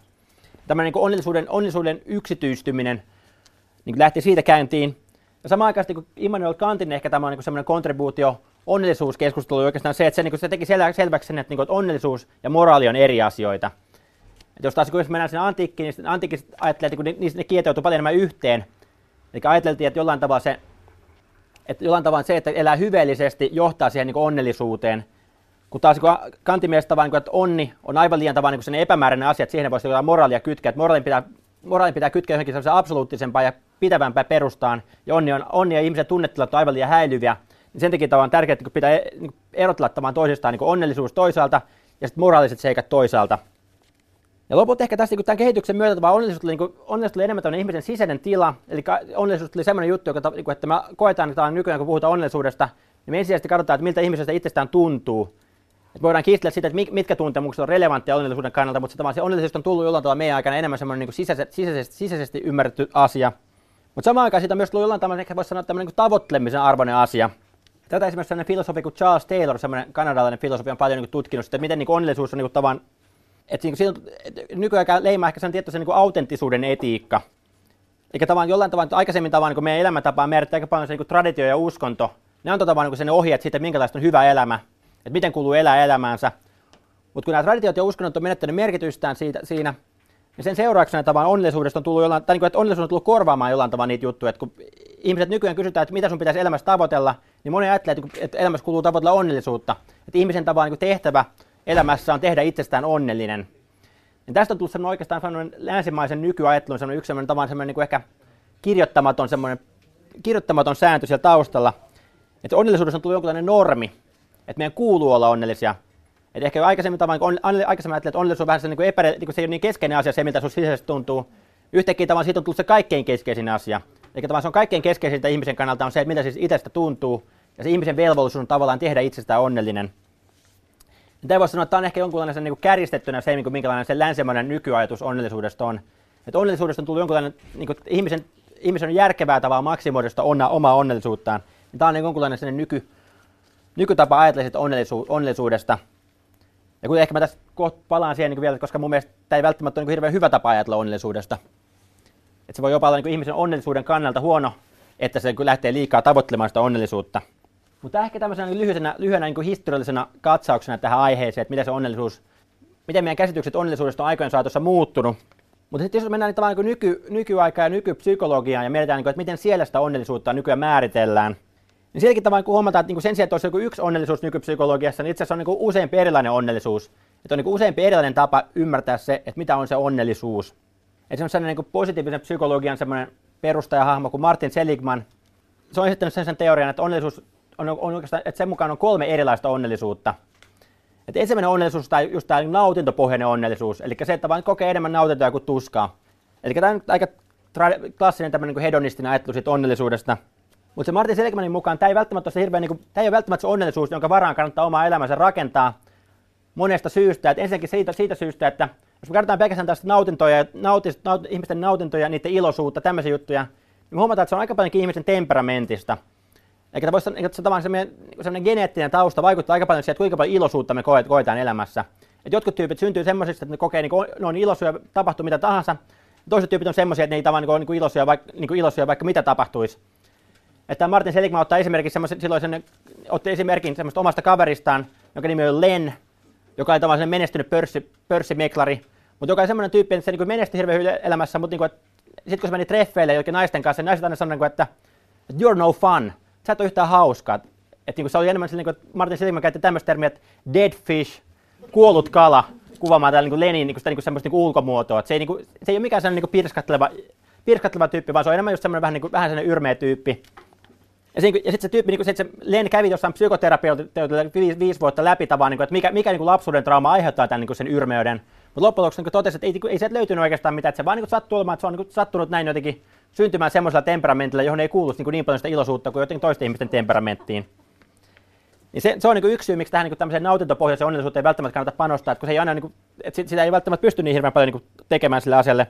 Tämä niin onnellisuuden, onnellisuuden yksityistyminen niin lähti siitä käyntiin. Ja samaan aikaan kun Immanuel Kantin ehkä tämä on niin semmoinen kontribuutio onnellisuuskeskustelu oikeastaan se, että se, niin se teki sel- selväksi sen, että, niin kuin, että onnellisuus ja moraali on eri asioita. Et jos taas kun mennään sinne antiikkiin, niin antiikkiset ajattelijat, kun niin ne kietoutuu paljon enemmän yhteen. Eli ajateltiin, että jollain tavalla se, että jollain tavalla se, että elää hyveellisesti, johtaa siihen niin onnellisuuteen. Kun taas kun Kantin mielestä vaan, niin että onni on aivan liian tavallaan niin epämääräinen asia, että siihen voisi jotain moraalia kytkeä. Että moraalin pitää, moraalin pitää kytkeä johonkin absoluuttisempaan ja pitävämpään perustaan. Ja onni, on, onni ja ihmisen tunnetilat on aivan liian häilyviä. Sen takia on tärkeää, että pitää niin erotella tavallaan toisistaan niin onnellisuus toisaalta ja sitten moraaliset seikat toisaalta. Ja lopulta ehkä tästä niin tämän kehityksen myötä vaan onnellisuus tuli, niin onnellisuus tuli enemmän ihmisen sisäinen tila. Eli onnellisuus tuli sellainen juttu, joka, niin kuin, että me koetaan, että nykyään kun puhutaan onnellisuudesta, niin me ensisijaisesti katsotaan, että miltä ihmisestä itsestään tuntuu. Et voidaan kiistellä siitä, että mitkä tuntemukset on relevantteja onnellisuuden kannalta, mutta se, se onnellisuus on tullut jollain tavalla meidän aikana enemmän semmoinen niin sisäisesti, sisäisesti, sisäisesti ymmärretty asia. Mutta samaan aikaan siitä on myös tullut jollain tavalla, ehkä voisi sanoa tämmöinen niin tavoittelemisen arvoinen asia. Tätä esimerkiksi sellainen filosofi kuin Charles Taylor, semmoinen kanadalainen filosofi, on paljon niin tutkinut sitä, miten niin onnellisuus on niin tavan, että, niin nykyään leimaa ehkä sen tietoisen niin autenttisuuden etiikka. Eikä tavan jollain tavalla, aikaisemmin tavan niin meidän elämäntapaa määrittää aika paljon se niin traditio ja uskonto. Ne on tavallaan niin sen ohjeet siitä, minkälaista on hyvä elämä, että miten kuuluu elää elämäänsä. Mutta kun nämä traditiot ja uskonnot on menettänyt merkitystään siitä, siinä, niin sen seurauksena tavallaan onnellisuudesta on tullut jollain, tai niin kuin, että onnellisuus on tullut korvaamaan jollain tavalla niitä juttuja. Että kun ihmiset nykyään kysytään, että mitä sun pitäisi elämässä tavoitella, niin moni ajattelee, että elämässä kuuluu tavoitella onnellisuutta. Että ihmisen tavallaan niin tehtävä elämässä on tehdä itsestään onnellinen. Ja tästä on tullut oikeastaan sellainen länsimaisen nykyajattelun sellainen yksi sellainen, tavallaan sellainen niin ehkä kirjoittamaton, sellainen, kirjoittamaton sääntö siellä taustalla. Että onnellisuudessa on tullut jonkinlainen normi, että meidän kuuluu olla onnellisia. Et ehkä aikaisemmin, tavan, on, aikaisemmin ajattelin, että onnellisuus on vähän se, niin epärä, niin se ei ole niin keskeinen asia, se miltä sinusta sisäisesti tuntuu. Yhtäkkiä tavan siitä on tullut se kaikkein keskeisin asia. Eli tavallaan se on kaikkein keskeisintä ihmisen kannalta on se, että mitä siis itsestä tuntuu. Ja se ihmisen velvollisuus on tavallaan tehdä itsestään onnellinen. Tämä voisi sanoa, että tämä on ehkä jonkunlainen niin kärjistettynä se, niin minkälainen se länsimainen nykyajatus onnellisuudesta on. Että onnellisuudesta on tullut jonkunlainen, niin kuin ihmisen, ihmisen on järkevää tavalla maksimoida onna, omaa onnellisuuttaan. Ja tämä on niin jonkunlainen nyky, nykytapa ajatella onnellisu, onnellisuudesta. Ja kun ehkä mä tässä kohta palaan siihen niin vielä, koska mun mielestä tämä ei välttämättä ole niin hirveän hyvä tapa ajatella onnellisuudesta. Että se voi jopa olla niin ihmisen onnellisuuden kannalta huono, että se lähtee liikaa tavoittelemaan sitä onnellisuutta. Mutta ehkä tämmöisenä lyhyenä, lyhyenä niin historiallisena katsauksena tähän aiheeseen, että miten se onnellisuus, miten meidän käsitykset onnellisuudesta on aikojen saatossa muuttunut. Mutta sitten jos mennään niin niin nyky, nykyaikaan ja nykypsykologiaan ja mietitään, niin että miten siellä sitä onnellisuutta nykyään määritellään, niin sielläkin tavallaan kun huomataan, että niin sen sijaan, että olisi joku yksi onnellisuus nykypsykologiassa, niin itse asiassa on niin useampi erilainen onnellisuus. Että on niin useampi erilainen tapa ymmärtää se, että mitä on se onnellisuus. Että se on sellainen niin positiivisen psykologian semmoinen perustajahahmo kuin Martin Seligman. Se on esittänyt sen, sen teorian, että onnellisuus on, on oikeastaan, että sen mukaan on kolme erilaista onnellisuutta. Et ensimmäinen onnellisuus on just tämä nautintopohjainen onnellisuus, eli se, että vain kokee enemmän nautintoa kuin tuskaa. Eli tämä on aika tra- klassinen tämmöinen niin hedonistinen ajattelu siitä onnellisuudesta. Mutta se Martin Seligmanin mukaan tämä ei välttämättä ole se hirveän, niin kuin, tämä ei ole välttämättä se onnellisuus, jonka varaan kannattaa omaa elämänsä rakentaa monesta syystä. Et ensinnäkin siitä, siitä syystä, että jos me katsotaan pelkästään tästä nautintoja, nautis, naut, ihmisten nautintoja, niiden iloisuutta, tämmöisiä juttuja, niin me huomataan, että se on aika paljon ihmisen temperamentista. Eikä voisi että se meidän geneettinen tausta vaikuttaa aika paljon siihen, että kuinka paljon iloisuutta me koetaan elämässä. Et jotkut tyypit syntyy semmoisista, että ne kokee, niin kuin, ne on iloisia, tapahtuu mitä tahansa. Toiset tyypit on semmoisia, että ne ei tavallaan niin kuin iloisia, vaikka, niin iloisia, vaikka mitä tapahtuisi. Että Martin Seligman ottaa esimerkiksi semmoisen, silloin sen, otti esimerkin semmoista omasta kaveristaan, joka nimi on Len, joka oli tavallaan menestynyt pörssi, pörssimeklari, mutta joka oli semmoinen tyyppi, että se niin menestyi hirveän hyvin elämässä, mutta niin sitten kun se meni treffeille jokin naisten kanssa, niin naiset aina sanoivat, että you're no fun, sä et ole yhtään hauskaa. Että niin se oli enemmän niin Martin Seligman käytti tämmöistä termiä, että dead fish, kuollut kala, kuvaamaan täällä niin Lenin niin sitä niin semmoista niin ulkomuotoa. Et se, ei, niin kuin, se ei ole mikään sellainen niin pirskatteleva, pirskatteleva tyyppi, vaan se on enemmän just semmoinen vähän, niin kuin, vähän sellainen yrmeä tyyppi. Ja, se, ja sitten se tyyppi, niin kuin, se, se Len kävi jossain psykoterapeutilla viisi, viisi vuotta läpi tavallaan, niin kuin, että mikä, mikä niin kuin lapsuuden trauma aiheuttaa tämän niin kuin sen yrmeyden. Mutta loppujen lopuksi niin totesi, että ei, ei sieltä löytynyt oikeastaan mitään, että se vaan niin sattuu olemaan, että se on niin sattunut näin jotenkin syntymään semmoisella temperamentilla, johon ei kuulu niin, niin paljon sitä iloisuutta kuin jotenkin toisten ihmisten temperamenttiin. Niin se, se on niin yksi syy, miksi tähän niin tämmöiseen nautintopohjaiseen onnellisuuteen ei välttämättä kannata panostaa, että kun se ei aina, niin kuin, että sitä ei välttämättä pysty niin hirveän paljon niin tekemään sille asialle.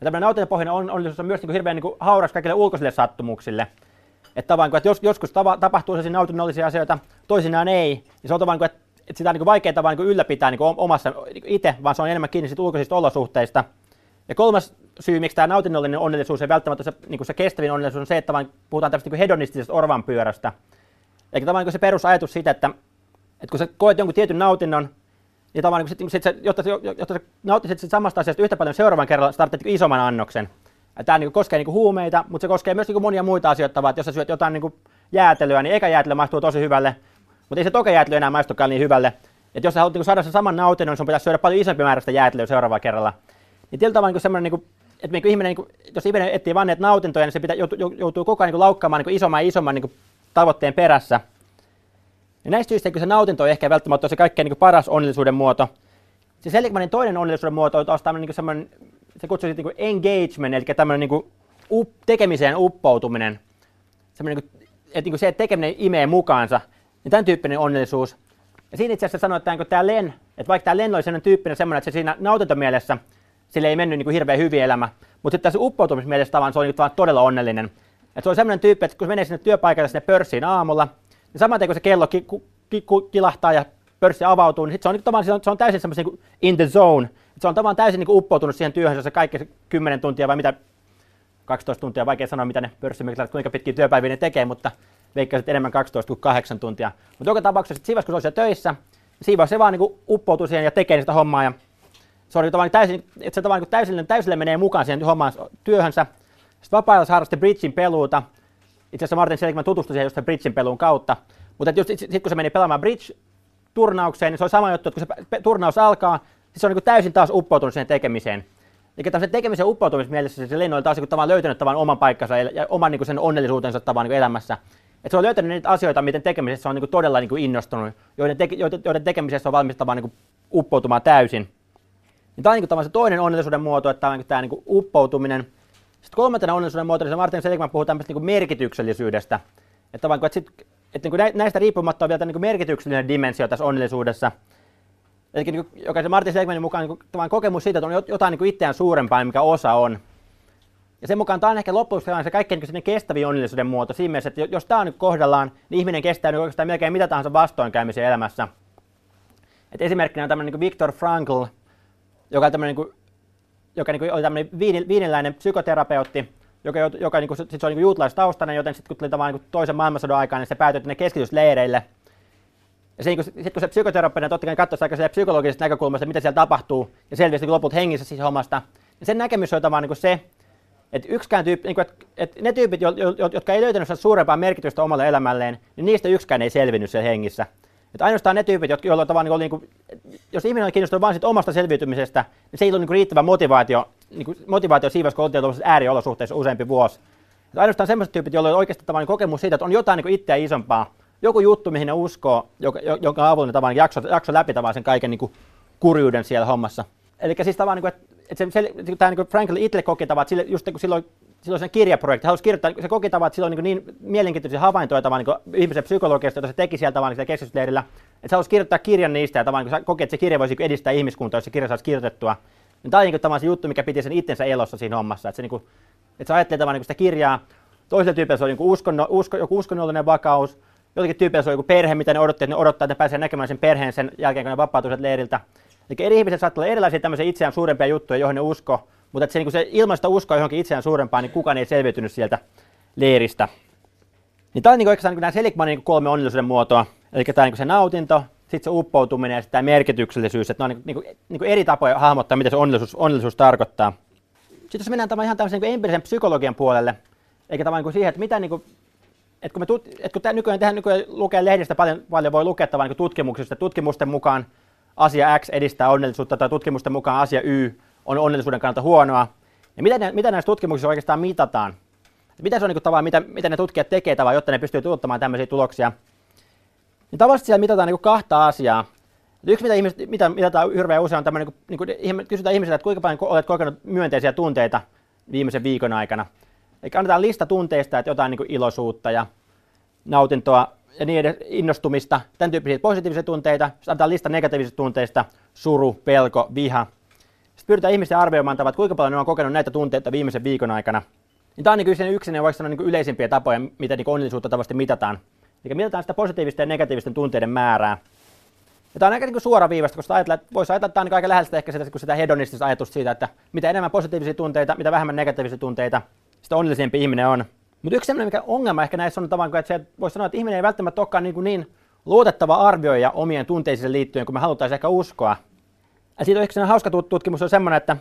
Ja tämmöinen nautintopohjainen onnellisuus on myös niin hirveän niin hauras kaikille ulkoisille sattumuksille. Että, tavallaan, että jos, joskus tava, tapahtuu sellaisia nautinnollisia asioita, toisinaan ei, niin se on tavallaan, että, että sitä on niin vaikea tavallaan niin ylläpitää niin omassa niin itse, vaan se on enemmän kiinni ulkoisista olosuhteista. Ja kolmas syy, miksi tämä nautinnollinen onnellisuus ei välttämättä se, niin se kestävin onnellisuus on se, että vaan puhutaan tämmöistä niin hedonistisesta orvanpyörästä. Eli tavallaan niin se perusajatus siitä, että, että kun sä koet jonkun tietyn nautinnon, niin tavallaan niin sit, sit sä, jotta, jotta sä nauttisit sit samasta asiasta yhtä paljon seuraavan kerralla, sä tarvitset niin isomman annoksen. Tämä niin koskee niin huumeita, mutta se koskee myös niin monia muita asioita, että jos sä syöt jotain niin jäätelyä, niin eka jäätelö maistuu tosi hyvälle, mutta ei se toka jäätelö enää maistukaan niin hyvälle. että jos sä haluat niin saada sen saman nautinnon, niin sun pitäisi syödä paljon isompi määrä sitä jäätelyä seuraavalla kerralla. Niin tietyllä tavalla niin semmoinen, niin että niin ihminen, niin kuin, jos ihminen etsii vain näitä nautintoja, niin se pitää, joutuu, joutuu koko ajan niin laukkaamaan niin isomman ja isomman niin tavoitteen perässä. Ja näistä syistä se nautinto on ehkä välttämättä se kaikkein niin paras onnellisuuden muoto. Se Seligmanin toinen onnellisuuden muoto on taas tämmöinen niin se kutsuu niin engagement, eli tämmöinen niin up, tekemiseen uppoutuminen. Semmoinen, niin että niin se, että tekeminen imee mukaansa, niin tämän tyyppinen onnellisuus. Ja siinä itse asiassa sanoo, että tämä Len, että vaikka tämä Len oli sellainen tyyppinen semmoinen, että se siinä nautintomielessä sille ei mennyt niin kuin hirveän hyvin elämä, mutta sitten tässä uppoutumismielessä tavan se oli niin todella onnellinen. Et se oli semmoinen tyyppi, että kun menee sinne työpaikalle sinne pörssiin aamulla, niin saman kun se kello ki, ki, ki, kilahtaa ja pörssi avautuu, niin sit se on, niin se on, se on täysin semmoisen niin in the zone. Se on tavallaan täysin niin kuin uppoutunut siihen työhön, se kaikki 10 tuntia vai mitä, 12 tuntia, vaikea sanoa mitä ne pörssimiehet, kuinka pitkiä työpäiviä ne tekee, mutta veikkaisin enemmän 12 kuin 8 tuntia. Mutta joka tapauksessa siinä kun se on siellä töissä, siinä se vaan niin uppoutuu siihen ja tekee sitä hommaa ja se oli tavallaan täysin, että se tavallaan niin täysille, täysille menee mukaan siihen hommaan työhönsä. Sitten vapaa-ajalla harrasti bridgin peluuta. Itse asiassa Martin Seligman tutustui siihen just bridgin peluun kautta. Mutta sitten kun se meni pelaamaan bridge-turnaukseen, niin se oli sama juttu, että kun se turnaus alkaa, niin se on niin täysin taas uppoutunut siihen tekemiseen. Eli tämmöisen tekemisen uppoutumismielessä se Lenno oli taas niin tavallaan löytänyt tavan oman paikkansa ja oman niin sen onnellisuutensa tavan niin elämässä. Et se on löytänyt niitä asioita, miten tekemisessä on niin todella niin innostunut, joiden, teke, joiden tekemisessä on valmis tavan niin uppoutumaan täysin. Niin tämä on niin se toinen onnellisuuden muoto, että tämä on niin tämä niin uppoutuminen. Sitten kolmantena onnellisuuden muoto, niin Martin Seligman puhuu tämmöistä niin merkityksellisyydestä. Että, vaan, että, sit, että niin näistä riippumatta on vielä niin merkityksellinen dimensio tässä onnellisuudessa. Eli niin jokaisen Martin Seligmanin mukaan niin kokemus siitä, että on jotain niin itseään suurempaa, mikä osa on. Ja sen mukaan tämä on ehkä loppujen se kaikkein niin kestävin onnellisuuden muoto siinä mielessä, että jos tämä on nyt kohdallaan, niin ihminen kestää niin oikeastaan melkein mitä tahansa vastoinkäymisen elämässä. Et esimerkkinä on tämmöinen niin Viktor Frankl, joka, tämmöinen, niin kuin, joka niin kuin, oli tämmöinen viiniläinen psykoterapeutti, joka, joka niin kuin, sit se oli niin juutalaistaustainen, joten sitten kun tuli tavallaan niin toisen maailmansodan aikaan, niin se päätyi ne keskitysleireille. Ja se, niin sitten kun se psykoterapeutti totta kai katsoi aika psykologisesta näkökulmasta, mitä siellä tapahtuu, ja selvisi niin lopulta hengissä siis hommasta, niin sen näkemys on tavallaan niin se, että yksikään tyyppi, niin kuin, että, että ne tyypit, jotka ei löytänyt suurempaa merkitystä omalle elämälleen, niin niistä yksikään ei selvinnyt siellä hengissä. Että ainoastaan ne tyypit, jotka, joilla tavallaan niin, niin kuin, jos ihminen on kiinnostunut vain siitä omasta selviytymisestä, niin se ei ole niin riittävä motivaatio, niin kuin, motivaatio siinä kun oltiin ääriolosuhteissa useampi vuosi. Että ainoastaan sellaiset tyypit, joilla on oikeasti tavallaan kokemus siitä, että on jotain niin itseä isompaa, joku juttu, mihin ne uskoo, joka, jonka avulla ne tavallaan jakso, jakso läpi tavallaan sen kaiken niin kuin, kurjuuden siellä hommassa. Eli siis tavallaan, niin kuin, että, että se, se, tämä niin Franklin itse koki tavallaan, että sille, just kun silloin silloin sen kirjaprojekti, halusi kirjoittaa, se koki tavallaan, että sillä on niin, niin mielenkiintoisia havaintoja tavallaan niin ihmisen psykologiasta, jota se teki sieltä tavallaan niin keskitysleirillä, että se halusi kirjoittaa kirjan niistä ja tavallaan kun se koki, että se kirja voisi edistää ihmiskuntaa, jos se kirja saisi kirjoitettua. Niin tämä on niin tavallaan se juttu, mikä piti sen itsensä elossa siinä hommassa, että se, niin kuin, että se ajattelee tavallaan niin sitä kirjaa, toisella tyypillä se oli niin uskonno, usko, joku uskonnollinen vakaus, jollakin tyypillä se oli joku perhe, mitä ne odotti, että ne odottaa, että ne pääsee näkemään sen perheen sen jälkeen, kun ne vapautuivat leiriltä. Eli eri ihmiset saattaa olla erilaisia tämmöisiä itseään suurempia juttuja, joihin ne usko, mutta että se, niin se ilmaista uskoa johonkin itseään suurempaan, niin kukaan ei selviytynyt sieltä leiristä. Niin tämä on niin oikeastaan niin nämä Seligmanin niin kolme onnellisuuden muotoa. Eli tämä niin se nautinto, sitten se uppoutuminen ja sitten tämä merkityksellisyys. Että ne on niin kuin, niin kuin eri tapoja hahmottaa, mitä se onnellisuus, onnellisuus tarkoittaa. Sitten jos mennään tämän ihan tämmöisen niin empiirisen psykologian puolelle, eikä tavallaan niin siihen, että mitä niin kuin, että kun, me tut, että kun nykyään, tehdään, nykyään lukee lehdistä paljon, paljon voi lukea tavallaan niin tutkimuksista, tutkimusten mukaan asia X edistää onnellisuutta tai tutkimusten mukaan asia Y on onnellisuuden kannalta huonoa. Ja mitä, ne, mitä näissä tutkimuksissa oikeastaan mitataan? Mitä se on niin tavallaan, mitä, mitä ne tutkijat tekee tavallaan, jotta ne pystyy tuottamaan tämmöisiä tuloksia? Niin tavallisesti siellä mitataan niin kahta asiaa. Yksi, mitä, ihmiset, mitä, tämä hirveän usein on tämmöinen, niin kuin, niin kuin, kysytään ihmisiltä, että kuinka paljon olet kokenut myönteisiä tunteita viimeisen viikon aikana. Eli annetaan lista tunteista, että jotain niin kuin iloisuutta ja nautintoa ja niin edes innostumista, tämän tyyppisiä positiivisia tunteita. Sitten annetaan lista negatiivisista tunteista, suru, pelko, viha. Sitten pyydetään ihmisiä arvioimaan, että kuinka paljon ne on kokenut näitä tunteita viimeisen viikon aikana. Niin tämä on niin yksi ne voisi sanoa niin yleisimpiä tapoja, miten niin onnellisuutta tavasti mitataan. Eli mitataan sitä positiivisten ja negatiivisten tunteiden määrää. Ja tämä on aika niin suora viivasta, koska ajatella, että voisi ajatella, että tämä on niin aika lähellä ehkä sitä, sitä hedonistista ajatusta siitä, että mitä enemmän positiivisia tunteita, mitä vähemmän negatiivisia tunteita, sitä onnellisempi ihminen on. Mutta yksi sellainen mikä ongelma ehkä näissä on tavallaan, että voisi sanoa, että ihminen ei välttämättä olekaan niin, niin luotettava arvioija omien tunteisiin liittyen, kun me haluttaisiin ehkä uskoa. Ja siitä on ehkä hauska tutkimus on semmoinen, että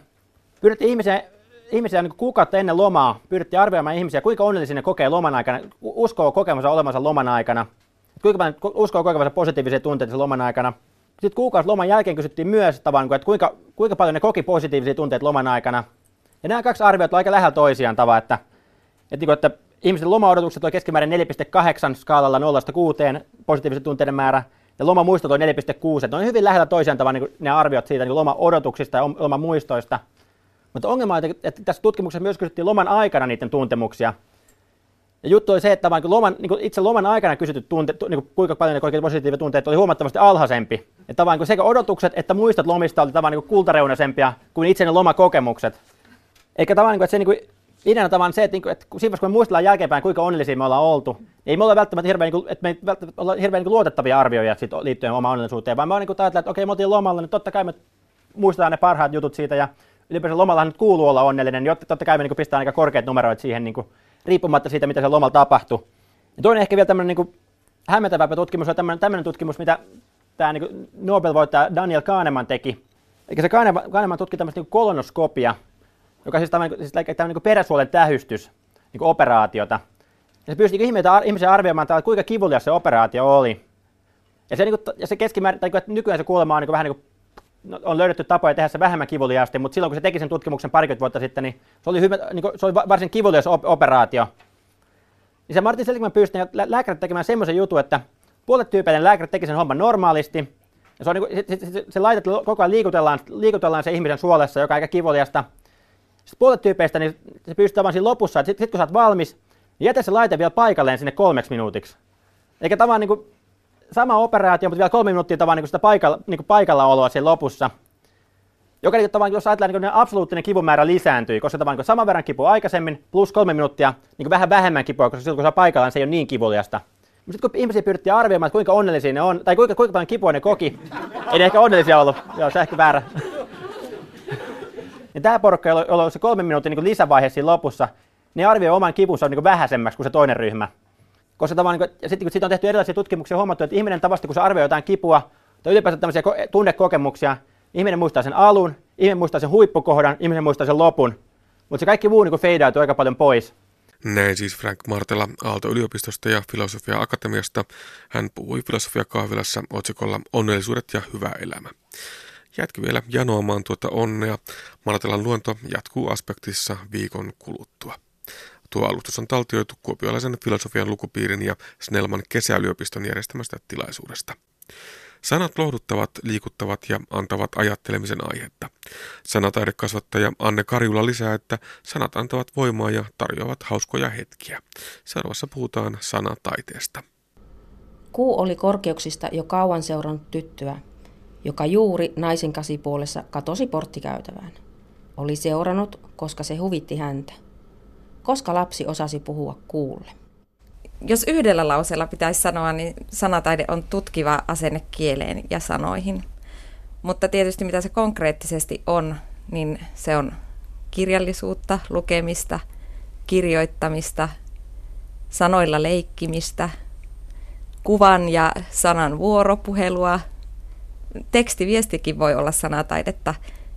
pyydettiin ihmisiä, ihmisiä niin kuukautta ennen lomaa, pyydettiin arvioimaan ihmisiä, kuinka onnellisia ne kokee loman aikana, uskoo kokemansa olevansa loman aikana, kuinka paljon uskoo kokevansa positiivisia tunteita loman aikana. Sitten kuukausi loman jälkeen kysyttiin myös, että kuinka, kuinka paljon ne koki positiivisia tunteita loman aikana. Ja nämä kaksi arviota on aika lähellä toisiaan tava, että, että, niinku, että ihmisten loma-odotukset on keskimäärin 4,8 skaalalla 0-6 positiivisen tunteiden määrä, ja lomamuistot on 4,6. Ne on hyvin lähellä toisiaan tavan niin ne arviot siitä niin loma-odotuksista ja lomamuistoista. Mutta ongelma on, että tässä tutkimuksessa myös kysyttiin loman aikana niiden tuntemuksia. Ja juttu oli se, että vaan loman, niin itse loman aikana kysytyt tunte, niin kuinka paljon ne kokivat positiivisia tunteita oli huomattavasti alhaisempi. Että vaan sekä odotukset että muistot lomista oli tavan niin kultareunaisempia kuin itse ne lomakokemukset. Eikä tavan, niin kuin, että se niin kuin, ideana tavan se, että, niin kuin, että siinä kun me muistellaan jälkeenpäin, kuinka onnellisia me ollaan oltu, niin ei me olla välttämättä hirveän, niin kuin, että me välttämättä olla hirveän luotettavia arvioja liittyen omaan onnellisuuteen, vaan me on niin ajatellaan, että okei, me oltiin lomalla, niin totta kai me muistetaan ne parhaat jutut siitä ja ylipäänsä lomallahan nyt kuuluu olla onnellinen, niin totta kai me niin pistää aika korkeat numeroit siihen niin kuin, riippumatta siitä, mitä se lomalla tapahtui. Ja toinen ehkä vielä tämmöinen niin hämmentävä tutkimus on tämmöinen, tämmöinen tutkimus, mitä tämä niin Nobel-voittaja Daniel Kahneman teki. Eli se Kahneman, Kahneman tutki tämmöistä niin kolonoskopia, joka siis, tämmöinen, siis tämmöinen niin peräsuolen tähystys, niin operaatiota. Ja se pyysi niin ihmisiä arvioimaan, että kuinka kivulias se operaatio oli. Ja se, niin kuin, ja se keskimäärin, tai nykyään se kuulemma on niin vähän niin kuin no, on löydetty tapoja tehdä se vähemmän kivuliaasti, mutta silloin kun se teki sen tutkimuksen parikymmentä vuotta sitten, niin se oli, hyvä, niin kuin, se oli varsin kivulias op- operaatio. Niin se Martin Seligman pyysi lääkärit tekemään semmoisen jutun, että puolet tyypeiden lääkärit teki sen homman normaalisti, ja se, on niin kuin, se, se, se laitet koko ajan liikutellaan, liikutellaan se ihmisen suolessa, joka on aika kivuliasta. Sitten puolet tyypeistä, niin se pystyy vaan siinä lopussa, että sitten sit kun sä oot valmis, niin jätä se laite vielä paikalleen sinne kolmeksi minuutiksi. Eikä tavallaan niin kuin, sama operaatio, mutta vielä kolme minuuttia tavallaan niin sitä paikalla, niin kuin paikallaoloa siinä lopussa. Joka niin tavallaan, jos ajatellaan, niin absoluuttinen kipumäärä lisääntyy, koska tavallaan niin saman verran kipua aikaisemmin, plus kolme minuuttia, niin vähän vähemmän kipua, koska silloin kun sä paikallaan, se ei ole niin kivuliasta. Mutta sitten kun ihmisiä pyrittiin arvioimaan, että kuinka onnellisia ne on, tai kuinka, kuinka paljon kipua ne koki, ei ne ehkä onnellisia ollut. Joo, se ehkä väärä. Ja tämä porukka, jolla on se kolme minuutin niin lisävaihe siinä lopussa, ne arvioi oman kipunsa niin vähäisemmäksi kuin se toinen ryhmä. Koska niin ja sitten kun siitä on tehty erilaisia tutkimuksia, huomattu, että ihminen tavasti, kun se arvioi jotain kipua tai ylipäänsä tämmöisiä tunnekokemuksia, ihminen muistaa sen alun, ihminen muistaa sen huippukohdan, ihminen muistaa sen lopun. Mutta se kaikki muu niin feidautuu aika paljon pois. Näin siis Frank Martela Aalto-yliopistosta ja Filosofia Akatemiasta. Hän puhui Filosofia kahvilassa otsikolla Onnellisuudet ja hyvä elämä. Jätki vielä janoamaan tuota onnea. Martelan luonto jatkuu aspektissa viikon kuluttua. Tuo alustus on taltioitu kuopiolaisen filosofian lukupiirin ja Snellman kesäyliopiston järjestämästä tilaisuudesta. Sanat lohduttavat, liikuttavat ja antavat ajattelemisen aihetta. Sanataidekasvattaja Anne Karjula lisää, että sanat antavat voimaa ja tarjoavat hauskoja hetkiä. Seuraavassa puhutaan sanataiteesta. Kuu oli korkeuksista jo kauan seurannut tyttöä, joka juuri naisen kasipuolessa katosi porttikäytävään. Oli seurannut, koska se huvitti häntä koska lapsi osasi puhua kuulle? Jos yhdellä lauseella pitäisi sanoa, niin sanataide on tutkiva asenne kieleen ja sanoihin. Mutta tietysti mitä se konkreettisesti on, niin se on kirjallisuutta, lukemista, kirjoittamista, sanoilla leikkimistä, kuvan ja sanan vuoropuhelua. Tekstiviestikin voi olla sanataidetta,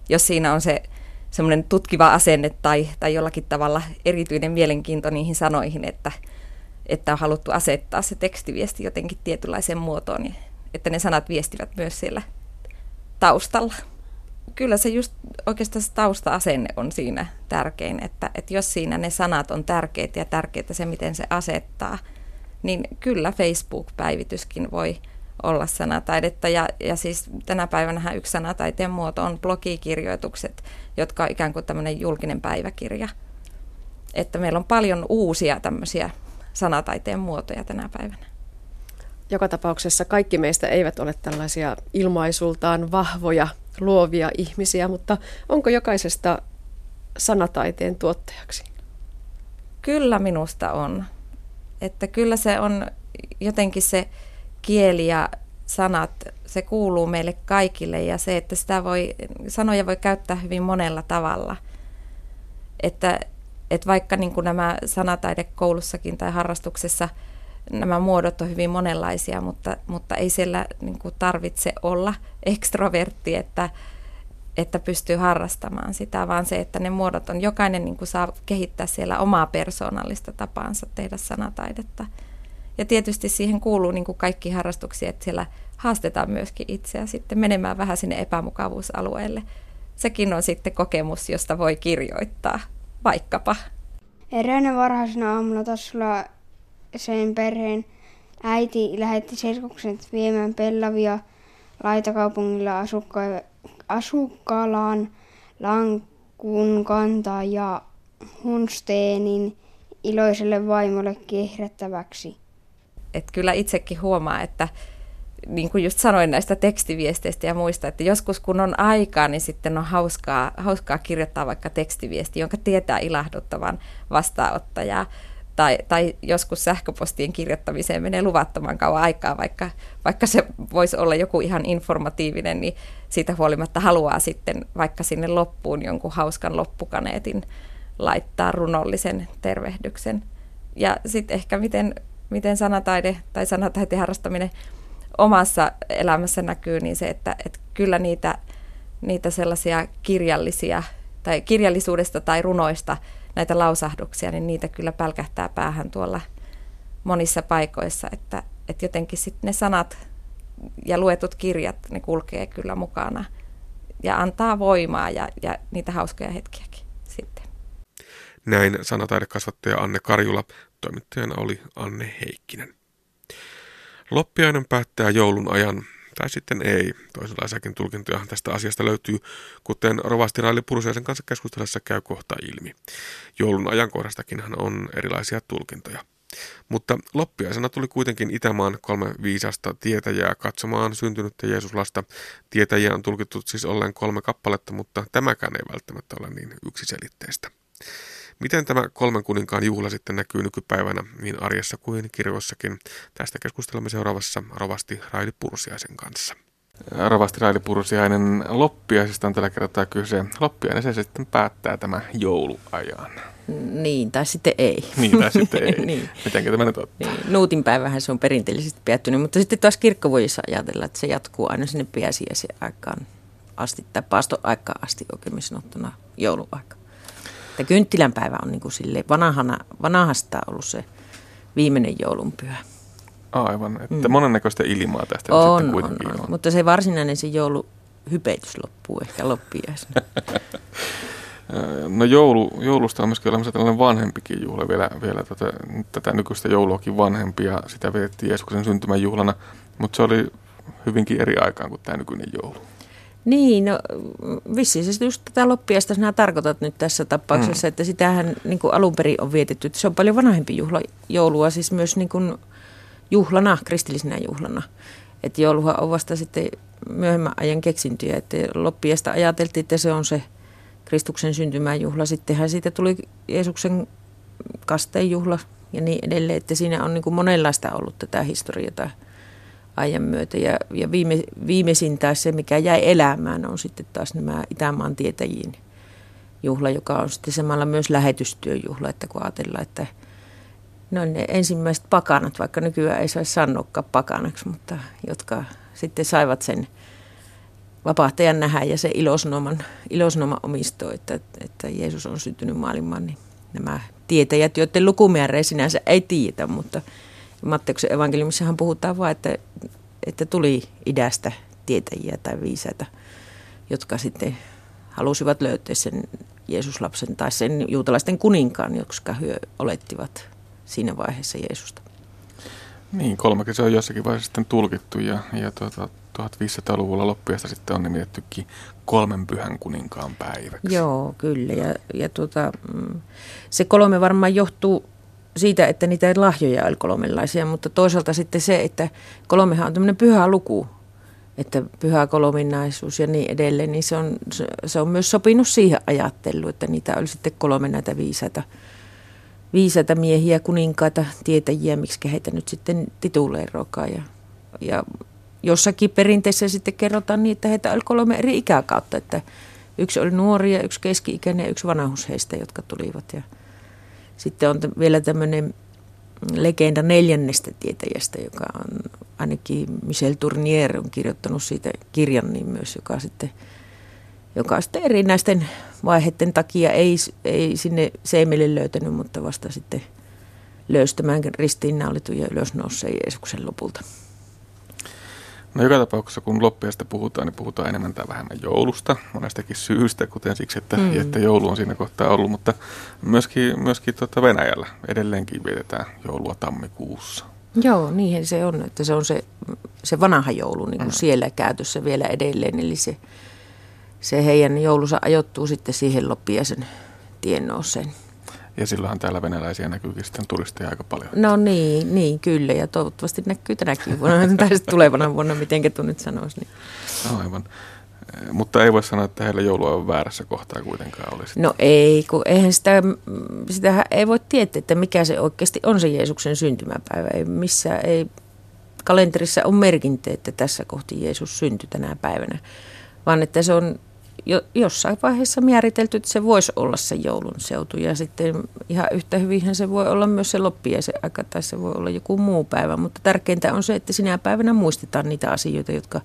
jos siinä on se semmoinen tutkiva asenne tai, tai jollakin tavalla erityinen mielenkiinto niihin sanoihin, että, että on haluttu asettaa se tekstiviesti jotenkin tietynlaiseen muotoon, että ne sanat viestivät myös siellä taustalla. Kyllä se just oikeastaan se tausta-asenne on siinä tärkein, että, että jos siinä ne sanat on tärkeitä ja tärkeitä se, miten se asettaa, niin kyllä Facebook-päivityskin voi olla sanataidetta. Ja, ja siis tänä päivänä yksi sanataiteen muoto on blogikirjoitukset, jotka on ikään kuin tämmöinen julkinen päiväkirja. Että meillä on paljon uusia tämmöisiä sanataiteen muotoja tänä päivänä. Joka tapauksessa kaikki meistä eivät ole tällaisia ilmaisultaan vahvoja, luovia ihmisiä, mutta onko jokaisesta sanataiteen tuottajaksi? Kyllä minusta on. Että kyllä se on jotenkin se kieli ja sanat, se kuuluu meille kaikille ja se, että sitä voi, sanoja voi käyttää hyvin monella tavalla. Että, että vaikka niin kuin nämä sanataidekoulussakin tai harrastuksessa nämä muodot on hyvin monenlaisia, mutta, mutta ei siellä niin kuin tarvitse olla ekstrovertti, että, että pystyy harrastamaan sitä, vaan se, että ne muodot on, jokainen niin kuin saa kehittää siellä omaa persoonallista tapaansa tehdä sanataidetta. Ja tietysti siihen kuuluu niin kuin kaikki harrastuksia, että siellä haastetaan myöskin itseä sitten menemään vähän sinne epämukavuusalueelle. Sekin on sitten kokemus, josta voi kirjoittaa, vaikkapa. Eräänä varhaisena aamulla tasolla sen perheen äiti lähetti serkukset viemään pellavia laitakaupungilla asukka- asukkaalaan lankun kantaa ja Hunsteenin iloiselle vaimolle kehrättäväksi että kyllä itsekin huomaa, että niin kuin just sanoin näistä tekstiviesteistä ja muista, että joskus kun on aikaa, niin sitten on hauskaa, hauskaa kirjoittaa vaikka tekstiviesti, jonka tietää ilahduttavan vastaanottajaa. Tai, tai joskus sähköpostien kirjoittamiseen menee luvattoman kauan aikaa, vaikka, vaikka se voisi olla joku ihan informatiivinen, niin siitä huolimatta haluaa sitten vaikka sinne loppuun jonkun hauskan loppukaneetin laittaa runollisen tervehdyksen. Ja sitten ehkä miten miten sanataide tai sanataiteen harrastaminen omassa elämässä näkyy, niin se, että, että kyllä niitä, niitä sellaisia kirjallisia tai kirjallisuudesta tai runoista näitä lausahduksia, niin niitä kyllä pälkähtää päähän tuolla monissa paikoissa, että, että jotenkin sitten ne sanat ja luetut kirjat, ne kulkee kyllä mukana ja antaa voimaa ja, ja niitä hauskoja hetkiäkin sitten. Näin sanataidekasvattaja Anne Karjula Toimittajana oli Anne Heikkinen. Loppiainen päättää joulun ajan, tai sitten ei. Toisenlaisiakin tulkintoja tästä asiasta löytyy, kuten rovasti Raili Purusiaisen kanssa keskustelussa käy kohta ilmi. Joulun ajankohdastakin on erilaisia tulkintoja. Mutta loppiaisena tuli kuitenkin Itämaan kolme viisasta tietäjää katsomaan syntynyttä Jeesuslasta. Tietäjiä on tulkittu siis olleen kolme kappaletta, mutta tämäkään ei välttämättä ole niin yksiselitteistä. Miten tämä kolmen kuninkaan juhla sitten näkyy nykypäivänä niin arjessa kuin kirjoissakin? Tästä keskustelemme seuraavassa Rovasti Raili Pursiaisen kanssa. Rovasti Raili Pursiainen loppiaisesta on tällä kertaa kyse. Loppiainen se sitten päättää tämä jouluajan. Niin, tai sitten ei. (laughs) Niin, tai sitten ei. (laughs) niin. Mitenkä tämä nyt ottaa? Niin. Nuutin päivähän se on perinteellisesti päättynyt, mutta sitten taas kirkko voi ajatella, että se jatkuu aina sinne pääsiäisen aikaan asti, tai paastoaikaan asti oikein sanottuna jouluaika. Että kynttilän päivä on niin kuin sille vanhana, vanhasta ollut se viimeinen joulunpyhä. Aivan, että mm. monennäköistä ilmaa tästä on, sitten kuitenkin on, on. Mutta se varsinainen se jouluhypeitys loppuu ehkä loppiaisena. (laughs) No joulu, joulusta on myöskin olemassa tällainen vanhempikin juhla, vielä, vielä tätä, tätä nykyistä jouluakin vanhempi ja sitä vietettiin Jeesuksen syntymäjuhlana, mutta se oli hyvinkin eri aikaan kuin tämä nykyinen joulu. Niin, no vissiin se just tätä loppiasta sinä tarkoitat nyt tässä tapauksessa, mm. että sitähän niin kuin alun perin on vietetty, että se on paljon vanhempi juhla, joulua siis myös niin kuin juhlana, kristillisenä juhlana. Että jouluhan on vasta sitten myöhemmän ajan keksintyjä, että loppiasta ajateltiin, että se on se Kristuksen syntymäjuhla. Sittenhän siitä tuli Jeesuksen kasteenjuhla ja niin edelleen, että siinä on niin kuin monenlaista ollut tätä historiaa ajan myötä. Ja, ja viime, viimeisin taas se, mikä jäi elämään, on sitten taas nämä Itämaan tietäjiin juhla, joka on sitten samalla myös lähetystyöjuhla, että kun ajatellaan, että ne on ne ensimmäiset pakanat, vaikka nykyään ei saisi sanoakaan pakanaksi, mutta jotka sitten saivat sen vapahtajan nähdä ja se ilosnoman, ilosnoman omisto, että, että Jeesus on syntynyt maailmaan, niin nämä tietäjät, joiden lukumäärä sinänsä ei tiedä, mutta Matteuksen evankeliumissahan puhutaan vain, että, että tuli idästä tietäjiä tai viisaita, jotka sitten halusivat löytää sen Jeesuslapsen tai sen juutalaisten kuninkaan, jotka hyö olettivat siinä vaiheessa Jeesusta. Niin, kolmekin se on jossakin vaiheessa sitten tulkittu ja, ja tuota, 1500-luvulla loppiasta sitten on nimitettykin kolmen pyhän kuninkaan päiväksi. Joo, kyllä. Ja, ja tuota, mm, se kolme varmaan johtuu siitä, että niitä lahjoja oli kolmenlaisia, mutta toisaalta sitten se, että kolmehan on tämmöinen pyhä luku, että pyhä kolminaisuus ja niin edelleen, niin se on, se on myös sopinut siihen ajatteluun, että niitä oli sitten kolme näitä viisaita, viisaita miehiä, kuninkaita, tietäjiä, miksi heitä nyt sitten tituleerokaa. Ja, ja jossakin perinteessä sitten kerrotaan niin, että heitä oli kolme eri ikäkautta, että yksi oli nuoria, yksi keski-ikäinen ja yksi vanhus heistä, jotka tulivat. Ja sitten on vielä tämmöinen legenda neljännestä tietäjästä, joka on ainakin Michel Tournier on kirjoittanut siitä kirjan niin myös, joka sitten, joka sitten erinäisten vaiheiden takia ei, ei sinne seimelle löytänyt, mutta vasta sitten löystämään ristiinnaulituja ylösnouseen Jeesuksen lopulta. No joka tapauksessa, kun loppiasta puhutaan, niin puhutaan enemmän tai vähemmän joulusta, monestakin syystä, kuten siksi, että, mm. että joulu on siinä kohtaa ollut, mutta myöskin, myöskin tuota Venäjällä edelleenkin vietetään joulua tammikuussa. Joo, niin se on, että se on se, se vanha joulu niin kuin mm. siellä käytössä vielä edelleen, eli se, se heidän joulunsa ajoittuu sitten siihen loppiaisen tiennooseen. Ja silloinhan täällä venäläisiä näkyykin sitten turisteja aika paljon. No niin, niin kyllä. Ja toivottavasti näkyy tänäkin vuonna, (laughs) tai tulevana vuonna, miten tuon nyt sanoisi. Niin. Aivan. Eh, mutta ei voi sanoa, että heillä joulua on väärässä kohtaa kuitenkaan olisi. No ei, kun eihän sitä, sitä ei voi tietää, että mikä se oikeasti on se Jeesuksen syntymäpäivä. Ei missään, ei kalenterissa on merkintä, että tässä kohti Jeesus syntyi tänä päivänä, vaan että se on jo, jossain vaiheessa määritelty, että se voisi olla se joulun seutu. Ja sitten ihan yhtä hyvinhän se voi olla myös se loppiaisen aika tai se voi olla joku muu päivä. Mutta tärkeintä on se, että sinä päivänä muistetaan niitä asioita, jotka,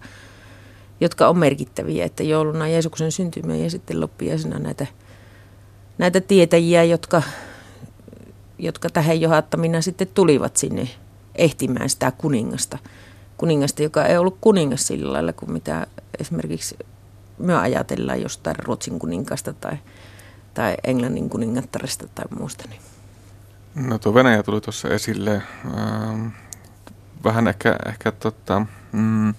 jotka on merkittäviä. Että jouluna Jeesuksen syntymä ja sitten loppiaisena näitä, näitä tietäjiä, jotka, jotka tähän johattamina sitten tulivat sinne ehtimään sitä kuningasta. Kuningasta, joka ei ollut kuningas sillä lailla kuin mitä esimerkiksi me ajatellaan jostain Ruotsin kuninkasta tai, tai Englannin kuningattaresta tai muusta. Niin. No tuo Venäjä tuli tuossa esille. Ähm, vähän ehkä, ehkä tota, mm,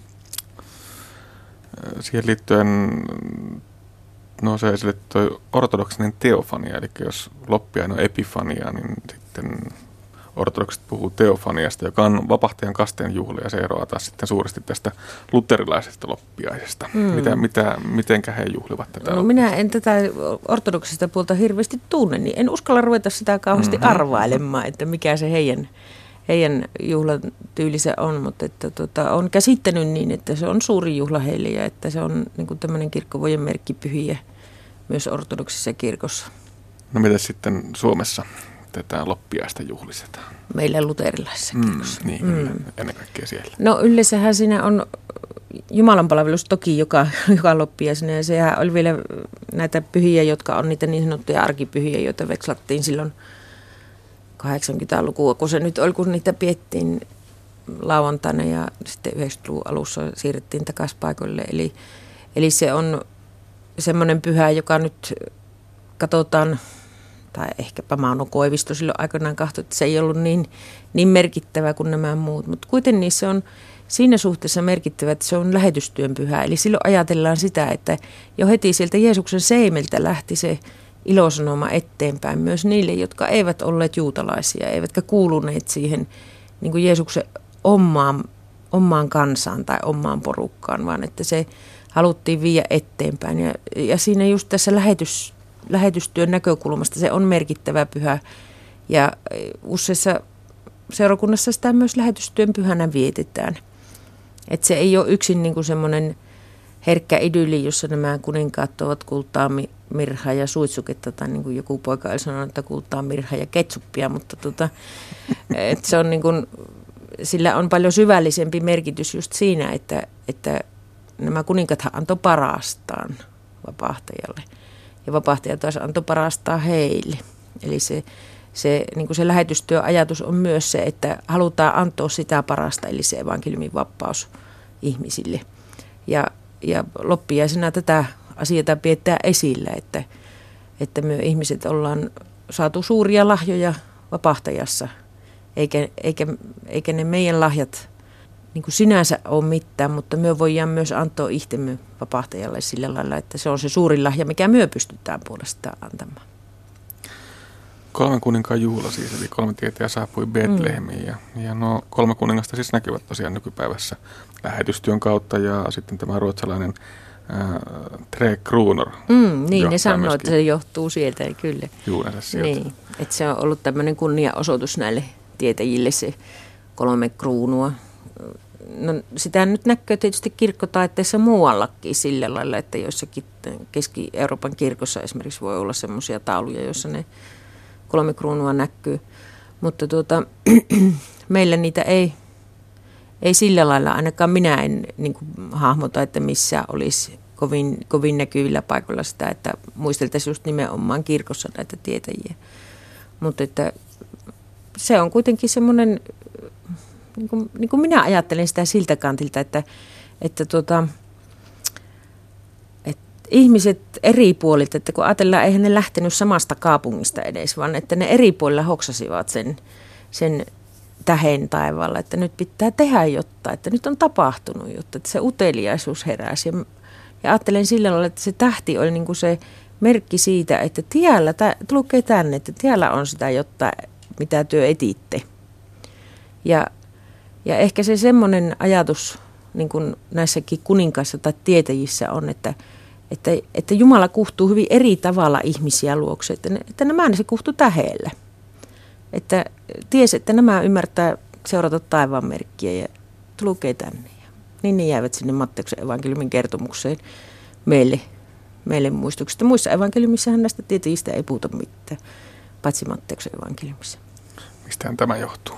siihen liittyen nousee esille tuo ortodoksinen teofania, eli jos loppiaino epifania, niin sitten ortodokset puhuu teofaniasta, joka on vapahtajan kasteen juhli ja se eroaa taas sitten suuresti tästä luterilaisesta loppiaisesta. Mm. Mitä, mitä, mitenkä he juhlivat tätä? No minä en tätä ortodoksista puolta hirveästi tunne, niin en uskalla ruveta sitä kauheasti mm-hmm. arvailemaan, että mikä se heidän, heidän juhlan tyylisä on, mutta että tota, on käsittänyt niin, että se on suuri juhla heille ja että se on niin tämmöinen kirkkovojen merkkipyhiä myös ortodoksissa kirkossa. No mitä sitten Suomessa? Tätä loppiaista juhlistetaan? Meillä luterilaisessa mm, niin, mm. ennen kaikkea siellä. No yleensähän siinä on Jumalan palvelus toki joka, joka loppiaisena ja sehän oli vielä näitä pyhiä, jotka on niitä niin sanottuja arkipyhiä, joita vekslattiin silloin 80-lukua, kun se nyt oli, kun niitä piettiin lauantaina ja sitten 90-luvun alussa siirrettiin takaisin paikoille. Eli, eli se on semmoinen pyhä, joka nyt katsotaan tai ehkäpä Mauno Koivisto silloin aikanaan kahtoi, että se ei ollut niin, niin merkittävä kuin nämä muut. Mutta kuitenkin se on siinä suhteessa merkittävä, että se on lähetystyön pyhä. Eli silloin ajatellaan sitä, että jo heti sieltä Jeesuksen seimeltä lähti se ilosanoma eteenpäin myös niille, jotka eivät olleet juutalaisia, eivätkä kuuluneet siihen niin kuin Jeesuksen omaan, omaan kansaan tai omaan porukkaan, vaan että se haluttiin viedä eteenpäin. Ja, ja siinä just tässä lähetys, lähetystyön näkökulmasta se on merkittävä pyhä. Ja useissa seurakunnassa sitä myös lähetystyön pyhänä vietetään. Et se ei ole yksin niin kuin semmoinen herkkä idylli, jossa nämä kuninkaat ovat kultaa, mirhaa ja suitsuketta, tai niin kuin joku poika oli sanonut, että kultaa, mirhaa ja ketsuppia, mutta tota, (laughs) et se on niin kuin, sillä on paljon syvällisempi merkitys just siinä, että, että nämä kuninkathan antoi parastaan vapahtajalle ja vapahtaja taas antoi parastaa heille. Eli se, se, niin kuin se lähetystyöajatus on myös se, että halutaan antaa sitä parasta, eli se evankeliumin vapaus ihmisille. Ja, ja loppiaisena tätä asiaa pidetään esillä, että, että me ihmiset ollaan saatu suuria lahjoja vapahtajassa eikä, eikä, eikä ne meidän lahjat niin kuin sinänsä ole mitään, mutta me voidaan myös antaa itsemme vapahtajalle sillä lailla, että se on se suurin lahja, mikä me pystytään puolestaan antamaan. Kolmen kuninkaan juhla siis, eli kolme tietäjää saapui Betlehemiin. Mm. Ja, ja no kolme kuningasta siis näkyvät tosiaan nykypäivässä lähetystyön kautta ja sitten tämä ruotsalainen äh, Tre Kronor. Mm, niin, ne sanoo, että se johtuu sieltä, kyllä. Juurensa sieltä. Niin, että se on ollut tämmöinen kunniaosoitus näille tietäjille se kolme kruunua. No, sitä nyt näkyy tietysti kirkkotaitteessa muuallakin sillä lailla, että joissakin Keski-Euroopan kirkossa esimerkiksi voi olla semmoisia tauluja, joissa ne kolme kruunua näkyy. Mutta tuota, (clears throat) meillä niitä ei, ei sillä lailla, ainakaan minä en niin kuin, hahmota, että missä olisi kovin, kovin näkyvillä paikoilla sitä, että muisteltaisiin just nimenomaan kirkossa näitä tietäjiä. Mutta että se on kuitenkin semmoinen, niin kuin, niin kuin minä ajattelen sitä siltä kantilta, että, että tuota, ihmiset eri puolilta, että kun ajatellaan, eihän ne lähtenyt samasta kaupungista edes, vaan että ne eri puolilla hoksasivat sen, sen tähen taivaalla, että nyt pitää tehdä jotain, että nyt on tapahtunut jotta että se uteliaisuus heräsi. Ja, ja ajattelen sillä lailla, että se tähti oli niin kuin se merkki siitä, että tiellä, tä, lukee tänne, että tiellä on sitä jotta mitä työ etitte. Ja, ja ehkä se semmoinen ajatus niin kuin näissäkin kuninkaissa tai tietäjissä on, että – että, että Jumala kuhtuu hyvin eri tavalla ihmisiä luokse, että, ne, että nämä se kuhtuu täheelle. Että tiesi, että nämä ymmärtää seurata taivaan merkkiä ja lukee tänne. Niin ne jäävät sinne Matteuksen evankeliumin kertomukseen meille, meille muistuksesta. Muissa evankeliumissahan näistä tietyistä ei puhuta mitään, paitsi Matteuksen evankeliumissa. Mistähän tämä johtuu?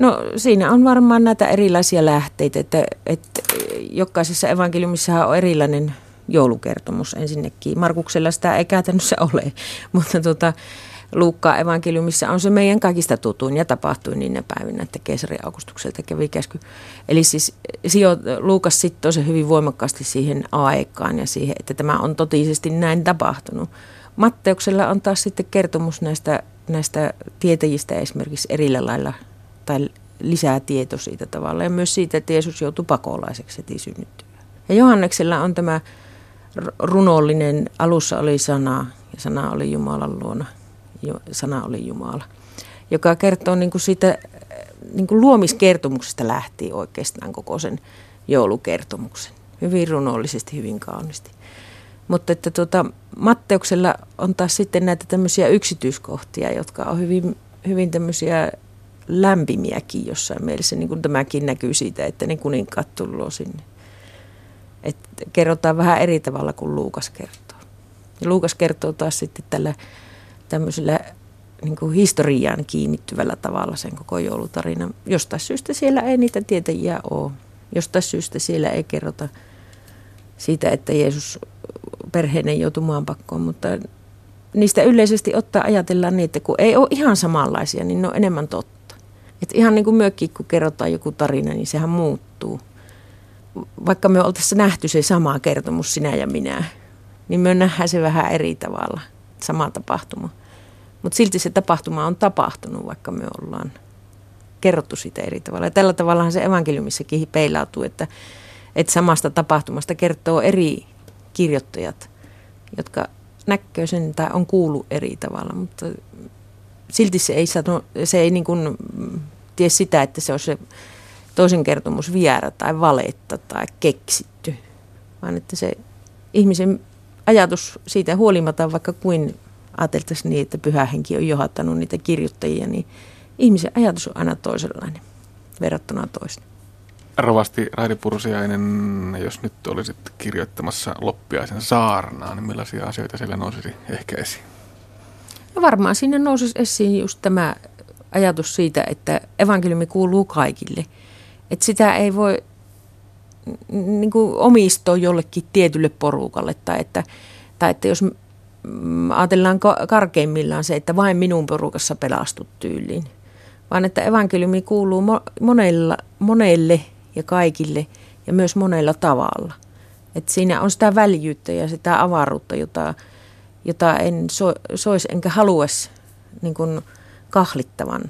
No siinä on varmaan näitä erilaisia lähteitä, että, että jokaisessa evankeliumissa on erilainen joulukertomus ensinnäkin. Markuksella sitä ei käytännössä ole, (laughs) mutta tuota, Luukkaa evankeliumissa on se meidän kaikista tutuin ja tapahtui niinä päivinä, että keisari Augustukselta kävi käsky. Eli siis sijo, Luukas sitoo se hyvin voimakkaasti siihen aikaan ja siihen, että tämä on totisesti näin tapahtunut. Matteuksella on taas sitten kertomus näistä, näistä tietäjistä esimerkiksi erillä lailla tai lisää tieto siitä tavalla ja myös siitä, että Jeesus joutui pakolaiseksi heti synnyttyä. Ja Johanneksella on tämä runollinen, alussa oli sana ja sana oli Jumalan luona, sana oli Jumala, joka kertoo niin kuin siitä niin kuin luomiskertomuksesta lähti oikeastaan koko sen joulukertomuksen. Hyvin runollisesti, hyvin kaunisti. Mutta että tuota, Matteuksella on taas sitten näitä tämmöisiä yksityiskohtia, jotka on hyvin, hyvin tämmöisiä lämpimiäkin jossain mielessä. Niin kuin tämäkin näkyy siitä, että ne kuninkaat tullut sinne että kerrotaan vähän eri tavalla kuin Luukas kertoo. Ja Luukas kertoo taas sitten tällä tämmöisellä niin kuin historiaan kiinnittyvällä tavalla sen koko joulutarinan. Jostain syystä siellä ei niitä tietäjiä ole. Jostain syystä siellä ei kerrota siitä, että Jeesus perheinen joutui maanpakkoon, mutta niistä yleisesti ottaa ajatellaan niin, että kun ei ole ihan samanlaisia, niin ne on enemmän totta. Et ihan niin kuin myökin, kun kerrotaan joku tarina, niin sehän muuttuu vaikka me oltaisiin nähty se sama kertomus, sinä ja minä, niin me nähdään se vähän eri tavalla, sama tapahtuma. Mutta silti se tapahtuma on tapahtunut, vaikka me ollaan kerrottu sitä eri tavalla. Ja tällä tavallahan se evankeliumissakin peilautuu, että, että samasta tapahtumasta kertoo eri kirjoittajat, jotka näkee sen tai on kuullut eri tavalla, mutta silti se ei, sano, se ei niin kuin tie sitä, että se on se toisen kertomus viera tai valetta tai keksitty, vaan että se ihmisen ajatus siitä huolimatta, vaikka kuin ajateltaisiin niin, että pyhä henki on johdattanut niitä kirjoittajia, niin ihmisen ajatus on aina toisenlainen verrattuna toista. Rovasti Raidi Pursiainen, jos nyt olisit kirjoittamassa loppiaisen saarnaa, niin millaisia asioita siellä nousisi ehkä esiin? No varmaan sinne nousisi esiin just tämä ajatus siitä, että evankeliumi kuuluu kaikille – että sitä ei voi niin kuin omistoa jollekin tietylle porukalle tai että, tai että jos ajatellaan karkeimmillaan se, että vain minun porukassa pelastut tyyliin, vaan että evankeliumi kuuluu monella, monelle ja kaikille ja myös monella tavalla. Et siinä on sitä väljyyttä ja sitä avaruutta, jota, jota en so, sois enkä haluaisi niin kuin kahlittavan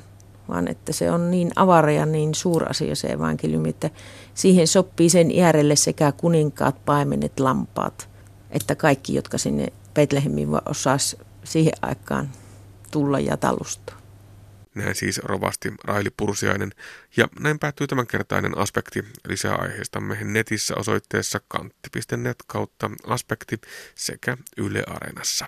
vaan että se on niin avara ja niin suurasia se evankeliumi, että siihen sopii sen äärelle sekä kuninkaat, paimenet, lampaat, että kaikki, jotka sinne Betlehemiin osaisi siihen aikaan tulla ja talustua. Näin siis rovasti Raili Pursiainen. Ja näin päättyy tämänkertainen aspekti. Lisää aiheistamme netissä osoitteessa kantti.net kautta aspekti sekä Yle Areenassa.